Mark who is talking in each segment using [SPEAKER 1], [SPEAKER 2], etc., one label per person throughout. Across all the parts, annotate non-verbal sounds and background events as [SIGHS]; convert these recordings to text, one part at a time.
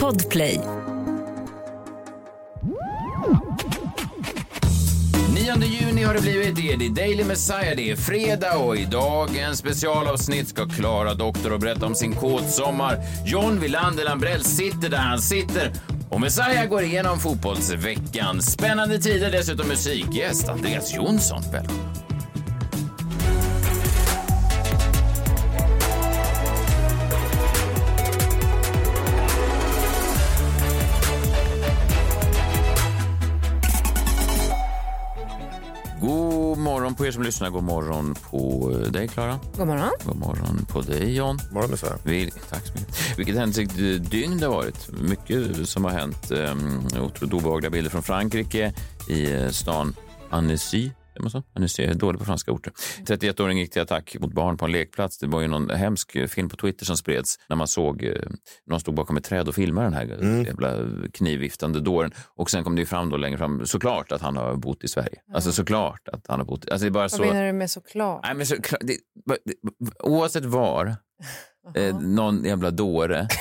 [SPEAKER 1] Podplay.
[SPEAKER 2] 9 juni har det blivit. Det är The Daily Messiah. Det är fredag och i dagens specialavsnitt ska Klara Doktor och berätta om sin kåtsommar. John Wilander Lambrell sitter där han sitter och Messiah går igenom fotbollsveckan. Spännande tider, dessutom musikgäst Andreas Jonsson. Välkommen. På er som lyssnar. God morgon på dig, Klara.
[SPEAKER 3] God morgon.
[SPEAKER 2] God morgon på dig, John.
[SPEAKER 4] morgon, Messiah.
[SPEAKER 2] Vi, tack så mycket. Vilket händelserikt dygn det har varit. Mycket som har hänt. Um, otroligt obehagliga bilder från Frankrike i eh, stan Annecy. Annecy är dålig på franska orter. 31-åring gick till attack mot barn på en lekplats. Det var ju någon hemsk film på Twitter som spreds när man såg uh, någon stod bakom ett träd och filmade den här mm. jävla knivviftande dåren. Och sen kom det ju fram då längre fram såklart att han har bott i Sverige. Mm. Alltså såklart att han har bott. Alltså, det är bara
[SPEAKER 3] Vad
[SPEAKER 2] så...
[SPEAKER 3] menar du med såklart?
[SPEAKER 2] Nej, men så, det, det, oavsett var, [LAUGHS] eh, någon jävla dåre. [LAUGHS]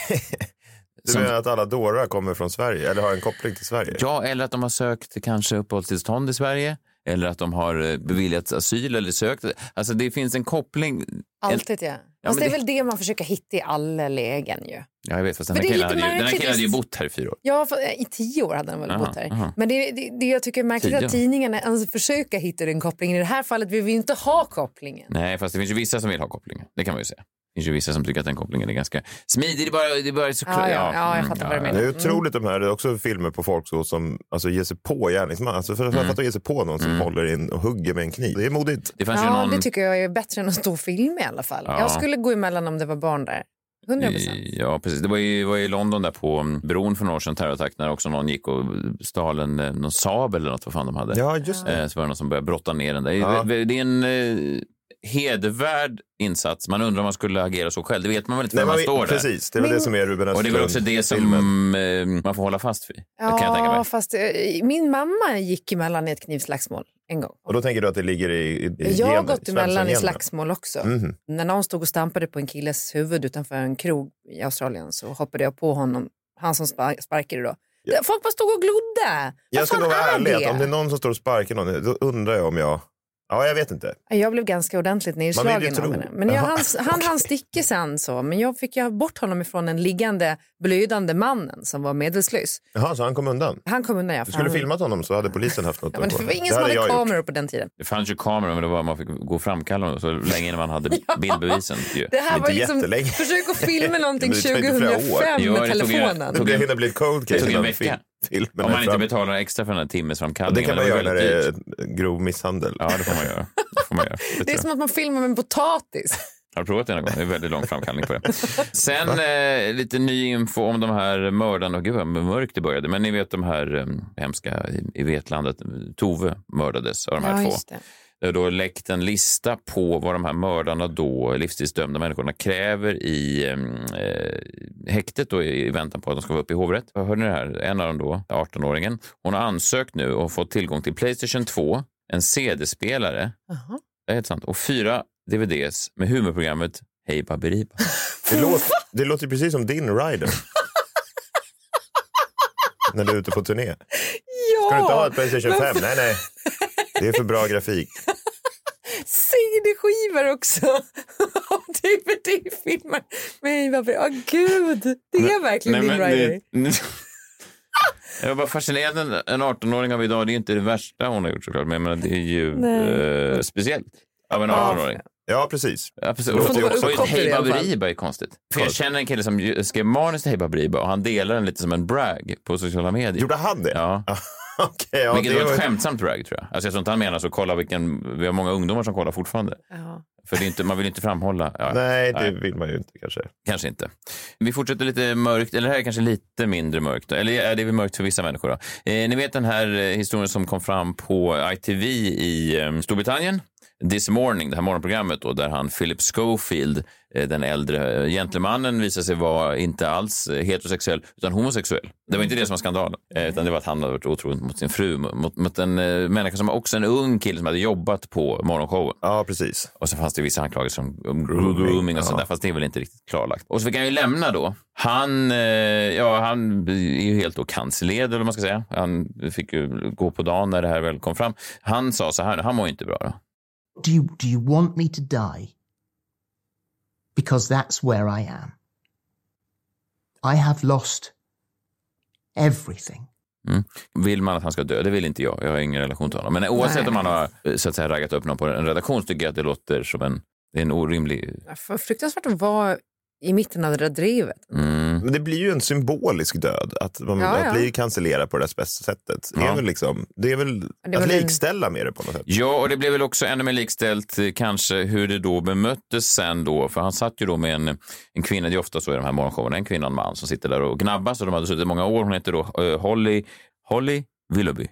[SPEAKER 4] Du menar att alla dårar kommer från Sverige eller har en koppling till Sverige?
[SPEAKER 2] Ja, eller att de har sökt kanske uppehållstillstånd i Sverige eller att de har eh, beviljats asyl eller sökt. Alltså det finns en koppling.
[SPEAKER 3] Alltid ja. ja Fast det är väl det man försöker hitta i alla lägen ju.
[SPEAKER 2] Ja, jag vet, fast den här killen hade, ju, den här killen hade ju bott här i fyra år.
[SPEAKER 3] Ja, för, i tio år hade han väl aha, bott här. Aha. Men det, det, det jag tycker är märkligt att tidningarna alltså, försöker hitta den kopplingen. I det här fallet vill vi inte ha kopplingen.
[SPEAKER 2] Nej, fast det finns ju vissa som vill ha kopplingen. Det kan man ju säga. Det finns ju vissa som tycker att den kopplingen är ganska smidig. Det är bara, det är bara så
[SPEAKER 3] ja, ja, ja, jag fattar vad du menar.
[SPEAKER 4] Det är otroligt de här, det är också filmer på folk så som alltså, ger sig på gärningsman. Alltså, för, för, för att ge sig på någon som mm. håller in och hugger med en kniv. Det är modigt.
[SPEAKER 2] Det
[SPEAKER 3] ja, någon... det tycker jag är bättre än att stå och filma i alla fall. Ja. Jag skulle gå emellan om det var barn där. 100
[SPEAKER 2] Ja, precis. Det var i, var i London där på bron för några år sedan, terrorattack, när också någon gick och stal en någon Saab eller något, vad fan de hade.
[SPEAKER 4] Ja, just det.
[SPEAKER 2] Eh, så var det någon som började brotta ner den där. Ja. Det är en eh, hedervärd insats. Man undrar om man skulle agera så själv. Det vet man väl inte när man, man står
[SPEAKER 4] där. Precis, det är väl det som är Ruben
[SPEAKER 2] Och det är väl också det som filmen. man får hålla fast vid.
[SPEAKER 3] Ja,
[SPEAKER 2] kan jag tänka mig.
[SPEAKER 3] fast min mamma gick emellan i ett knivslagsmål en gång.
[SPEAKER 4] Och då tänker du att det ligger i, i
[SPEAKER 3] Jag har gått emellan i slagsmål också. Mm. När någon stod och stampade på en killes huvud utanför en krog i Australien så hoppade jag på honom, han som sparkade då. Ja. Folk bara stod och glodde.
[SPEAKER 4] Jag ska nog vara ärlig, om det är någon som står och sparkar någon, då undrar jag om jag Ja, jag vet inte.
[SPEAKER 3] Jag blev ganska ordentligt nedslagen av henne. Men jag, han, han, han sticker sen så, men jag fick ju bort honom ifrån den liggande blödande mannen som var medvetslös.
[SPEAKER 4] Jaha, så han kom undan?
[SPEAKER 3] Han kom undan, ja.
[SPEAKER 4] Du skulle han... filmat honom så hade polisen haft något
[SPEAKER 3] ja, men Det var ingen som hade kameror gjort. på den tiden.
[SPEAKER 2] Det fanns ju kameror, men det var man fick gå och framkalla dem så länge innan man hade [LAUGHS] ja. bildbevisen. Ju.
[SPEAKER 3] Det här var liksom, jättelänge. försök att filma [LAUGHS] någonting 2005 med telefonen.
[SPEAKER 4] Det hinner bli ett cold case.
[SPEAKER 2] Det tog en vecka. Om man inte betalar extra för den här timmesframkallningen.
[SPEAKER 4] Det kan man göra när det är grov misshandel.
[SPEAKER 2] Ja, det får man göra. Det, får man göra. [LAUGHS]
[SPEAKER 3] det, det är som att man filmar med en potatis.
[SPEAKER 2] Har du provat det någon gång? Det är väldigt lång framkallning på det. [LAUGHS] Sen eh, lite ny info om de här mördarna. Gud vad mörkt det började. Men ni vet de här eh, hemska i, i Vetlandet. Tove mördades av de här ja, två. Det har då läckt en lista på vad de här mördarna då, livstidsdömda människorna, kräver i eh, häktet då, i väntan på att de ska vara uppe i hovrätt. Hörde ni det här? En av dem då, 18-åringen, hon har ansökt nu och fått tillgång till Playstation 2, en CD-spelare, uh -huh. det är helt sant, och fyra DVDs med humorprogrammet Hej Baberiba. [LAUGHS]
[SPEAKER 4] Det låter, det låter precis som din rider. [LAUGHS] När du är ute på turné.
[SPEAKER 3] Ja,
[SPEAKER 4] Ska du inte ha ett Playstation 5? Nej, nej. Det är för bra grafik.
[SPEAKER 3] CD-skivor också. [LAUGHS] DVD-filmer. Men varför? Åh oh, gud, det är verkligen din Riley. [LAUGHS]
[SPEAKER 2] Jag var bara fascinerad. En 18-åring av idag, det är inte det värsta hon har gjort såklart, men det är ju eh, speciellt av en 18-åring.
[SPEAKER 4] Ja, precis.
[SPEAKER 2] Ja, precis. Och, och, och Hej Baberiba är konstigt. För jag känner en kille som skrev manus till Hej Baberiba och han delar den lite som en brag på sociala medier.
[SPEAKER 4] Gjorde han det?
[SPEAKER 2] Ja. [LAUGHS]
[SPEAKER 4] okay, ja,
[SPEAKER 2] Vilket var ett skämtsamt drag tror jag. Alltså jag tror inte han menar så, kolla vilken, vi har många ungdomar som kollar fortfarande. Ja. För det är inte, man vill inte framhålla.
[SPEAKER 4] Ja, nej, det nej. vill man ju inte kanske.
[SPEAKER 2] Kanske inte. Vi fortsätter lite mörkt, eller det här är kanske lite mindre mörkt. Eller är det är mörkt för vissa människor. Då. Eh, ni vet den här eh, historien som kom fram på ITV i eh, Storbritannien This Morning, det här morgonprogrammet då, där han Philip Schofield, eh, den äldre gentlemannen, visade sig vara inte alls eh, heterosexuell utan homosexuell. Det var inte det som var skandalen, eh, utan det var att han hade varit otrogen mot sin fru, mot, mot en människa som var också en ung kille som hade jobbat på morgonshowen.
[SPEAKER 4] Ja, precis.
[SPEAKER 2] Och så fanns det vissa anklagelser om grooming och sånt där, fast det är väl inte riktigt klarlagt. Och så fick han ju lämna då. Han, ja, han är ju helt då cancerled, eller man ska säga. Han fick ju gå på dagen när det här väl kom fram. Han sa så här, han mår inte bra. Då.
[SPEAKER 1] Do you, do you want me to die? Because that's where I am. I have lost everything.
[SPEAKER 2] Mm. Vill man att han ska dö? Det vill inte jag. Jag har ingen relation till honom. Men oavsett Nej. om man har så att säga, raggat upp någon på en redaktion så tycker jag att det låter som en, en orimlig...
[SPEAKER 3] Fruktansvärt att vara i mitten av det där drivet.
[SPEAKER 2] Mm.
[SPEAKER 4] Men det blir ju en symbolisk död. Att man ja, ja. blir cancellerad på det där sättet. Ja. Det är väl, liksom, det är väl det att likställa med det på något sätt.
[SPEAKER 2] Ja, och det blev väl också ännu mer likställt eh, kanske hur det då bemöttes sen då. För han satt ju då med en, en kvinna, det är ofta så i de här morgonshowerna, en kvinna och en man som sitter där och gnabbas. Och de hade suttit många år. Hon heter då uh, Holly, Holly Willoughby.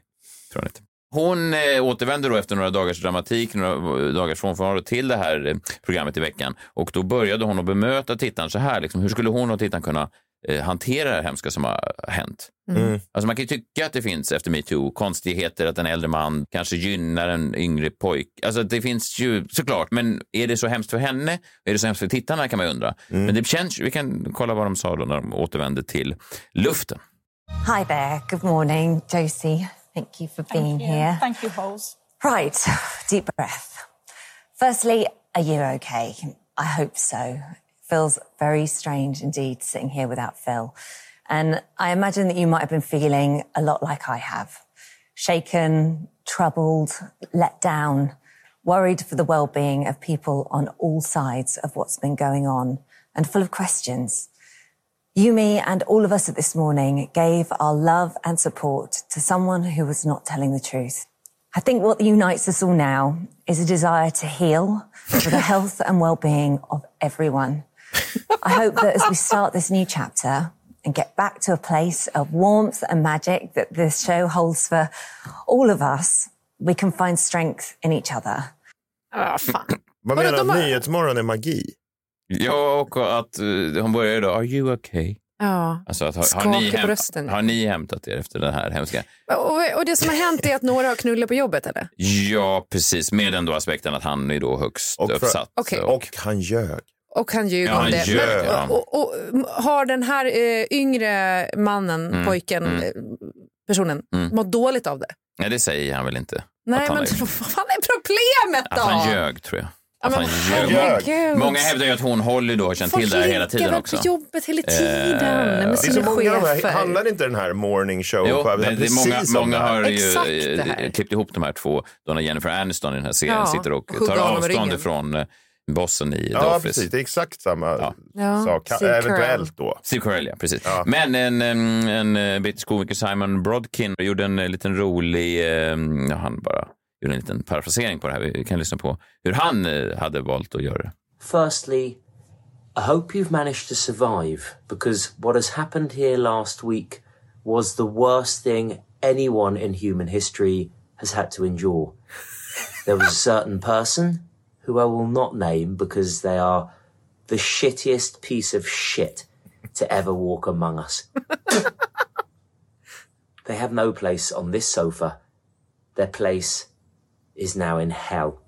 [SPEAKER 2] Tror jag hon eh, återvände då efter några dagars dramatik, några dagars frånvaro till det här eh, programmet i veckan. Och då började hon att bemöta tittaren så här. Liksom, hur skulle hon och tittaren kunna eh, hantera det hemska som har hänt?
[SPEAKER 4] Mm.
[SPEAKER 2] Alltså man kan ju tycka att det finns efter metoo konstigheter att en äldre man kanske gynnar en yngre pojk. Alltså det finns ju såklart, men är det så hemskt för henne? Är det så hemskt för tittarna kan man undra. Mm. Men det känns, vi kan kolla vad de sa då när de återvände till luften.
[SPEAKER 5] Hi there, good morning Josie. Thank you for Thank being
[SPEAKER 6] you.
[SPEAKER 5] here.
[SPEAKER 6] Thank you, Holes.
[SPEAKER 5] Right, [SIGHS] deep breath. Firstly, are you okay? I hope so. It feels very strange indeed sitting here without Phil. And I imagine that you might have been feeling a lot like I have shaken, troubled, let down, worried for the well being of people on all sides of what's been going on, and full of questions. Yumi and all of us at this morning gave our love and support to someone who was not telling the truth. I think what unites us all now is a desire to heal for the health and well-being of everyone. I hope that as we start this new chapter and get back to a place of warmth and magic that this show holds for all of us, we can find strength in each other.
[SPEAKER 3] Ah, fan. [CLEARS THROAT]
[SPEAKER 4] Vad menar du att Nyhetsmorgon är magi?
[SPEAKER 2] Ja, och att uh, hon började då, are you okay?
[SPEAKER 3] Ja,
[SPEAKER 2] alltså att, har, har, ni hämt, rösten. har ni hämtat er efter den här hemska?
[SPEAKER 3] Och, och det som har hänt är att några har knullat på jobbet eller?
[SPEAKER 2] Ja, precis. Med den då aspekten att han är då högst och för, uppsatt.
[SPEAKER 3] Okay.
[SPEAKER 4] Och, och han ljög.
[SPEAKER 3] Och han ljög ja, om det.
[SPEAKER 2] Ljög, Men, ja.
[SPEAKER 3] och, och, har den här eh, yngre mannen, mm, pojken, mm. Eh, personen mm. mått dåligt av det?
[SPEAKER 2] Nej, det säger han väl inte.
[SPEAKER 3] Nej, men [LAUGHS] vad fan är problemet då?
[SPEAKER 2] Att han ljög, tror jag.
[SPEAKER 3] Att han ljög.
[SPEAKER 2] Många hävdar ju att hon Holly då har känt till det här hela tiden också.
[SPEAKER 3] på jobbet hela tiden eh, med
[SPEAKER 4] sina det är så många chefer. Här, handlar inte den här morning show
[SPEAKER 2] jo,
[SPEAKER 4] på
[SPEAKER 2] det, det många, många har ju eh, klippt ihop de här två, då när Jennifer Aniston i den här serien ja, sitter och tar avstånd ifrån eh, bossen i
[SPEAKER 4] ja,
[SPEAKER 2] The Office.
[SPEAKER 4] Precis, det är exakt samma
[SPEAKER 3] ja.
[SPEAKER 4] sak.
[SPEAKER 3] Steve
[SPEAKER 4] Eventuellt då.
[SPEAKER 2] Steve Carell, ja. Precis. Ja. Men en, en, en brittisk komiker, Simon Brodkin, gjorde en liten rolig... Ja, han bara gjorde en liten parafrasering på det här. Vi kan lyssna på hur han eh, hade valt att göra det.
[SPEAKER 7] Firstly, I hope you've managed to survive because what has happened here last week was the worst thing anyone in human history has had to endure. There was a certain person who I will not name because they are the shittiest piece of shit to ever walk among us. [LAUGHS] they have no place on this sofa. Their place is now in hell.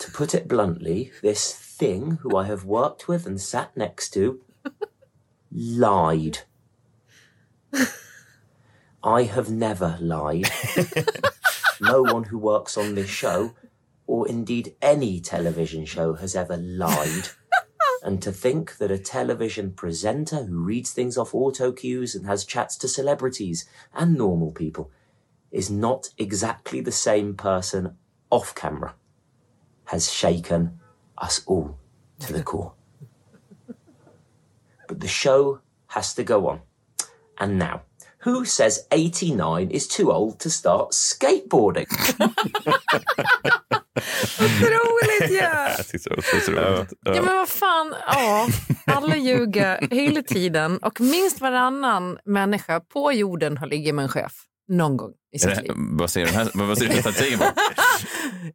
[SPEAKER 7] To put it bluntly, this thing who I have worked with and sat next to lied. I have never lied. [LAUGHS] no one who works on this show, or indeed any television show, has ever lied. and to think that a television presenter who reads things off auto cues and has chats to celebrities and normal people is not exactly the same person off camera has shaken us all to the core. But the show has to go on. And now, who says 89 is too old to start skateboarding?
[SPEAKER 3] Otroligt ju!
[SPEAKER 2] Ja. Ja.
[SPEAKER 3] men vad fan, ja. Alla ljuger hela tiden och minst varannan människa på jorden har ligger med en chef någon gång i sitt liv.
[SPEAKER 2] Vad säger den här, här på?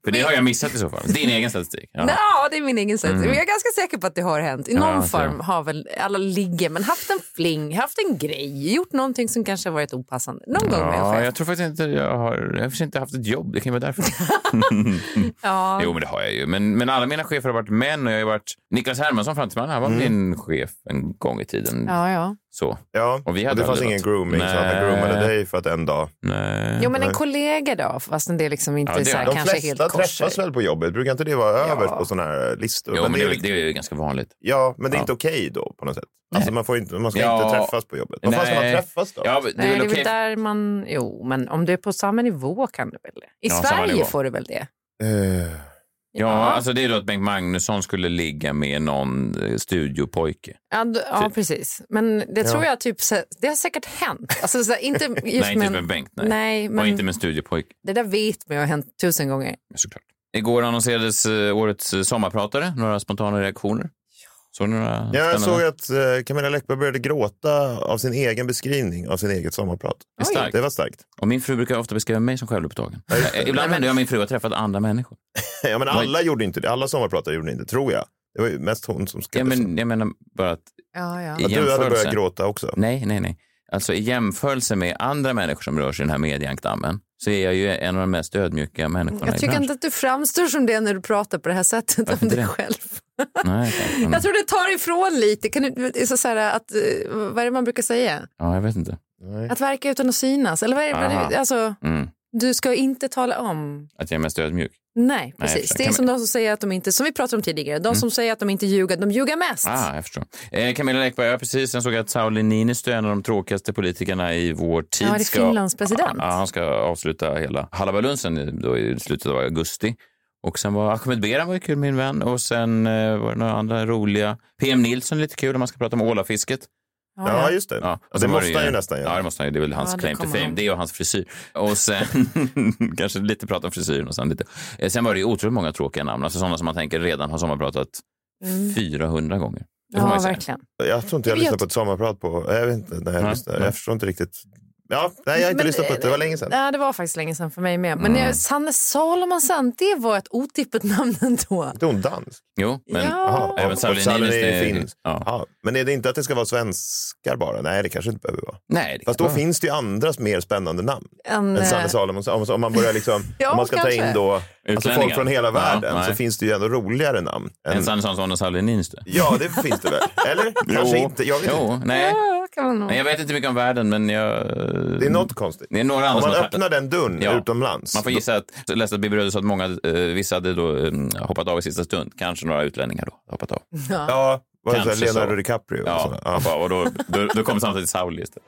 [SPEAKER 2] För det har jag missat i så fall. Din egen statistik. Ja.
[SPEAKER 3] Ja, det är min egen statistik. Men jag är ganska säker på att det har hänt. I någon
[SPEAKER 2] Ja,
[SPEAKER 3] form har väl alla ligger, men haft en fling, haft en grej, gjort någonting som kanske har varit opassande. Någon gång med en chef.
[SPEAKER 2] jag tror faktiskt inte jag har, jag har inte haft ett jobb. Det kan ju vara därför. [LAUGHS]
[SPEAKER 3] Ja.
[SPEAKER 2] Jo, men det har jag ju. Men, men alla mina chefer har varit män och jag har varit Niklas Hermansson fram till man, han var min chef en gång i tiden.
[SPEAKER 3] Ja, ja.
[SPEAKER 2] Så.
[SPEAKER 4] Ja,
[SPEAKER 2] Och vi
[SPEAKER 4] och
[SPEAKER 2] hade
[SPEAKER 4] det fanns ingen
[SPEAKER 2] varit-
[SPEAKER 4] grooming så han
[SPEAKER 2] Nej.
[SPEAKER 4] groomade dig för att en dag.
[SPEAKER 2] Nej.
[SPEAKER 3] Jo, men en kollega då, fastän det liksom inte
[SPEAKER 2] Ja, det-
[SPEAKER 3] så här,
[SPEAKER 4] De
[SPEAKER 3] kanske helt
[SPEAKER 4] flesta
[SPEAKER 3] kors.
[SPEAKER 4] träffas väl på jobbet? Brukar inte det vara överst på sådana här listor?
[SPEAKER 2] Jo, men det, är,
[SPEAKER 4] är
[SPEAKER 2] väl- det är ju ganska vanligt.
[SPEAKER 4] Ja, men det är
[SPEAKER 2] Ja.
[SPEAKER 4] inte okej då på något sätt. Alltså man, får inte, man ska
[SPEAKER 2] Ja.
[SPEAKER 4] inte träffas på jobbet. Vad fan ska man
[SPEAKER 2] Nej.
[SPEAKER 4] träffas då?
[SPEAKER 2] Ja, det är
[SPEAKER 3] Nej,
[SPEAKER 2] väl
[SPEAKER 3] det är väl där man... Jo, men om du är på samma nivå kan du väl det? I
[SPEAKER 2] Ja,
[SPEAKER 3] Sverige får du väl det?
[SPEAKER 4] Eh,
[SPEAKER 2] Ja, alltså det är då att Bengt Magnusson skulle ligga med någon eh, studiopojke.
[SPEAKER 3] Ja, d- ja
[SPEAKER 2] Typ.
[SPEAKER 3] precis. Men det tror jag typ, det har säkert hänt. Alltså, så inte [LAUGHS] just
[SPEAKER 2] nej, inte
[SPEAKER 3] med,
[SPEAKER 2] med Bengt. Nej.
[SPEAKER 3] nej,
[SPEAKER 2] Och
[SPEAKER 3] men
[SPEAKER 2] inte med studiopojke,
[SPEAKER 3] det där vet man ju har hänt tusen gånger.
[SPEAKER 2] såklart. Igår annonserades eh, årets eh, sommarpratare. Några spontana reaktioner? Såg ni några
[SPEAKER 4] Ja, jag såg att eh, Camilla Läckberg började gråta av sin egen beskrivning av sin eget sommarprat.
[SPEAKER 2] Det är starkt.
[SPEAKER 4] Det var starkt.
[SPEAKER 2] Och min fru brukar ofta beskriva mig som självupptagen. Eh, Ibland händer jag min fru har träffat andra människor. [LAUGHS]
[SPEAKER 4] Ja, men alla gjorde inte det. Alla sommarpratare gjorde inte tror jag. Det var ju mest hon som skrev
[SPEAKER 2] Ja, men, jag menar bara att
[SPEAKER 3] Ja, ja.
[SPEAKER 2] i
[SPEAKER 4] Att du hade
[SPEAKER 2] jämförelse...
[SPEAKER 4] börjat gråta också.
[SPEAKER 2] Nej, nej, nej. Alltså i jämförelse med andra människor som rör sig i den här medieankdammen så är jag ju en av de mest ödmjuka människorna
[SPEAKER 3] Jag
[SPEAKER 2] i
[SPEAKER 3] tycker
[SPEAKER 2] branschen.
[SPEAKER 3] inte att du framstår som det när du pratar på det här sättet
[SPEAKER 2] Varför
[SPEAKER 3] om dig
[SPEAKER 2] det?
[SPEAKER 3] själv.
[SPEAKER 2] Nej, okej. [LAUGHS] Mm.
[SPEAKER 3] Jag tror det tar ifrån lite. Kan du, är så så här att, eh, vad är det man brukar säga?
[SPEAKER 2] Ja, jag vet inte.
[SPEAKER 4] Nej.
[SPEAKER 3] Att verka utan att synas. Eller vad är det? Alltså,
[SPEAKER 2] Mm.
[SPEAKER 3] du ska inte tala om.
[SPEAKER 2] Att jag är mest ödmjuk.
[SPEAKER 3] Nej,
[SPEAKER 2] jag
[SPEAKER 3] precis.
[SPEAKER 2] förstår.
[SPEAKER 3] det är
[SPEAKER 2] Kan
[SPEAKER 3] som de som säger att de inte, som vi pratade om tidigare, de som säger att de inte ljuger, de ljuger mest.
[SPEAKER 2] Ah, jag förstår. Eh, Camilla Läckberg, ja precis. Sen såg jag att Sauli Niinistö, en av de tråkigaste politikerna i vår tid,
[SPEAKER 3] Ja, det är
[SPEAKER 2] ska,
[SPEAKER 3] Finlands president.
[SPEAKER 2] Ja, han ska avsluta hela Hallabalunsen då i slutet av augusti. Och sen var Ahmed Beran var ju kul, min vän. Och sen eh, var det några andra roliga. PM Nilsson är lite kul om man ska prata om ålafisket.
[SPEAKER 3] Ja,
[SPEAKER 4] Ja, just det.
[SPEAKER 2] Ja,
[SPEAKER 4] det måste han ju nästan göra.
[SPEAKER 2] Ja, det måste han ju. Det är väl hans
[SPEAKER 3] Ja, det
[SPEAKER 2] claim to fame.
[SPEAKER 3] han.
[SPEAKER 2] Det och hans frisyr. Och sen [LAUGHS] kanske lite prata om frisyren och sen lite. Eh, Sen var det ju otroligt många tråkiga namn. Alltså sådana som man tänker redan har sommarpratat 400 gånger.
[SPEAKER 3] Ja verkligen.
[SPEAKER 4] Jag tror inte jag lyssnade på ett sommarprat på... Jag vet inte. Nej, jag,
[SPEAKER 2] nej.
[SPEAKER 4] jag förstår inte riktigt. Ja, nej, jag har inte
[SPEAKER 3] Men,
[SPEAKER 4] lyssnat på det. Det var länge sedan.
[SPEAKER 3] Ja, det var faktiskt länge sedan för mig med. Men
[SPEAKER 2] Mm.
[SPEAKER 3] mm. Sanne Salomonsson, det var ett otippat [LAUGHS] namn ändå.
[SPEAKER 4] Inte hon dansk?
[SPEAKER 2] Jo, men
[SPEAKER 3] Ja.
[SPEAKER 2] Även Niinistö
[SPEAKER 4] är
[SPEAKER 2] är-
[SPEAKER 4] finsk.
[SPEAKER 2] Ja.
[SPEAKER 4] Ja, men är det inte att det ska vara svenskar bara? Nej, det kanske inte behöver vara.
[SPEAKER 2] Nej, det
[SPEAKER 4] Fast då
[SPEAKER 2] vara.
[SPEAKER 4] finns det ju andra mer spännande namn
[SPEAKER 3] En,
[SPEAKER 4] än
[SPEAKER 3] eh,
[SPEAKER 4] Sanne Salomonsson. Om, om man börjar liksom, [LAUGHS]
[SPEAKER 3] Ja,
[SPEAKER 4] om man ska ta
[SPEAKER 3] kanske.
[SPEAKER 4] in då alltså folk från hela
[SPEAKER 2] Ja,
[SPEAKER 4] världen
[SPEAKER 2] nej.
[SPEAKER 4] så finns det ju ändå roligare namn.
[SPEAKER 2] En
[SPEAKER 4] Än,
[SPEAKER 2] Sanne Sansson och Niinistö.
[SPEAKER 4] ja, det finns det väl? Eller? [LAUGHS] Kanske inte. Jag vet
[SPEAKER 2] Jo,
[SPEAKER 4] inte.
[SPEAKER 2] nej.
[SPEAKER 3] Ja, kan man nog.
[SPEAKER 2] nej. Jag vet inte mycket om världen, men jag...
[SPEAKER 4] Det är något konstigt.
[SPEAKER 2] Det är några andra
[SPEAKER 4] Om man öppnar den dörren
[SPEAKER 2] Ja.
[SPEAKER 4] utomlands.
[SPEAKER 2] Man får gissa att, jag läste att Bibi Röde sa att många, eh, vissa hade då eh, hoppat av i sista stund. Kanske några utlänningar då, hoppat av.
[SPEAKER 4] Ja, var det Leonardo
[SPEAKER 2] så.
[SPEAKER 4] DiCaprio? och
[SPEAKER 2] Ja,
[SPEAKER 4] sådär. ja.
[SPEAKER 2] hoppa av. och då, då, då kom samtidigt Sauli istället.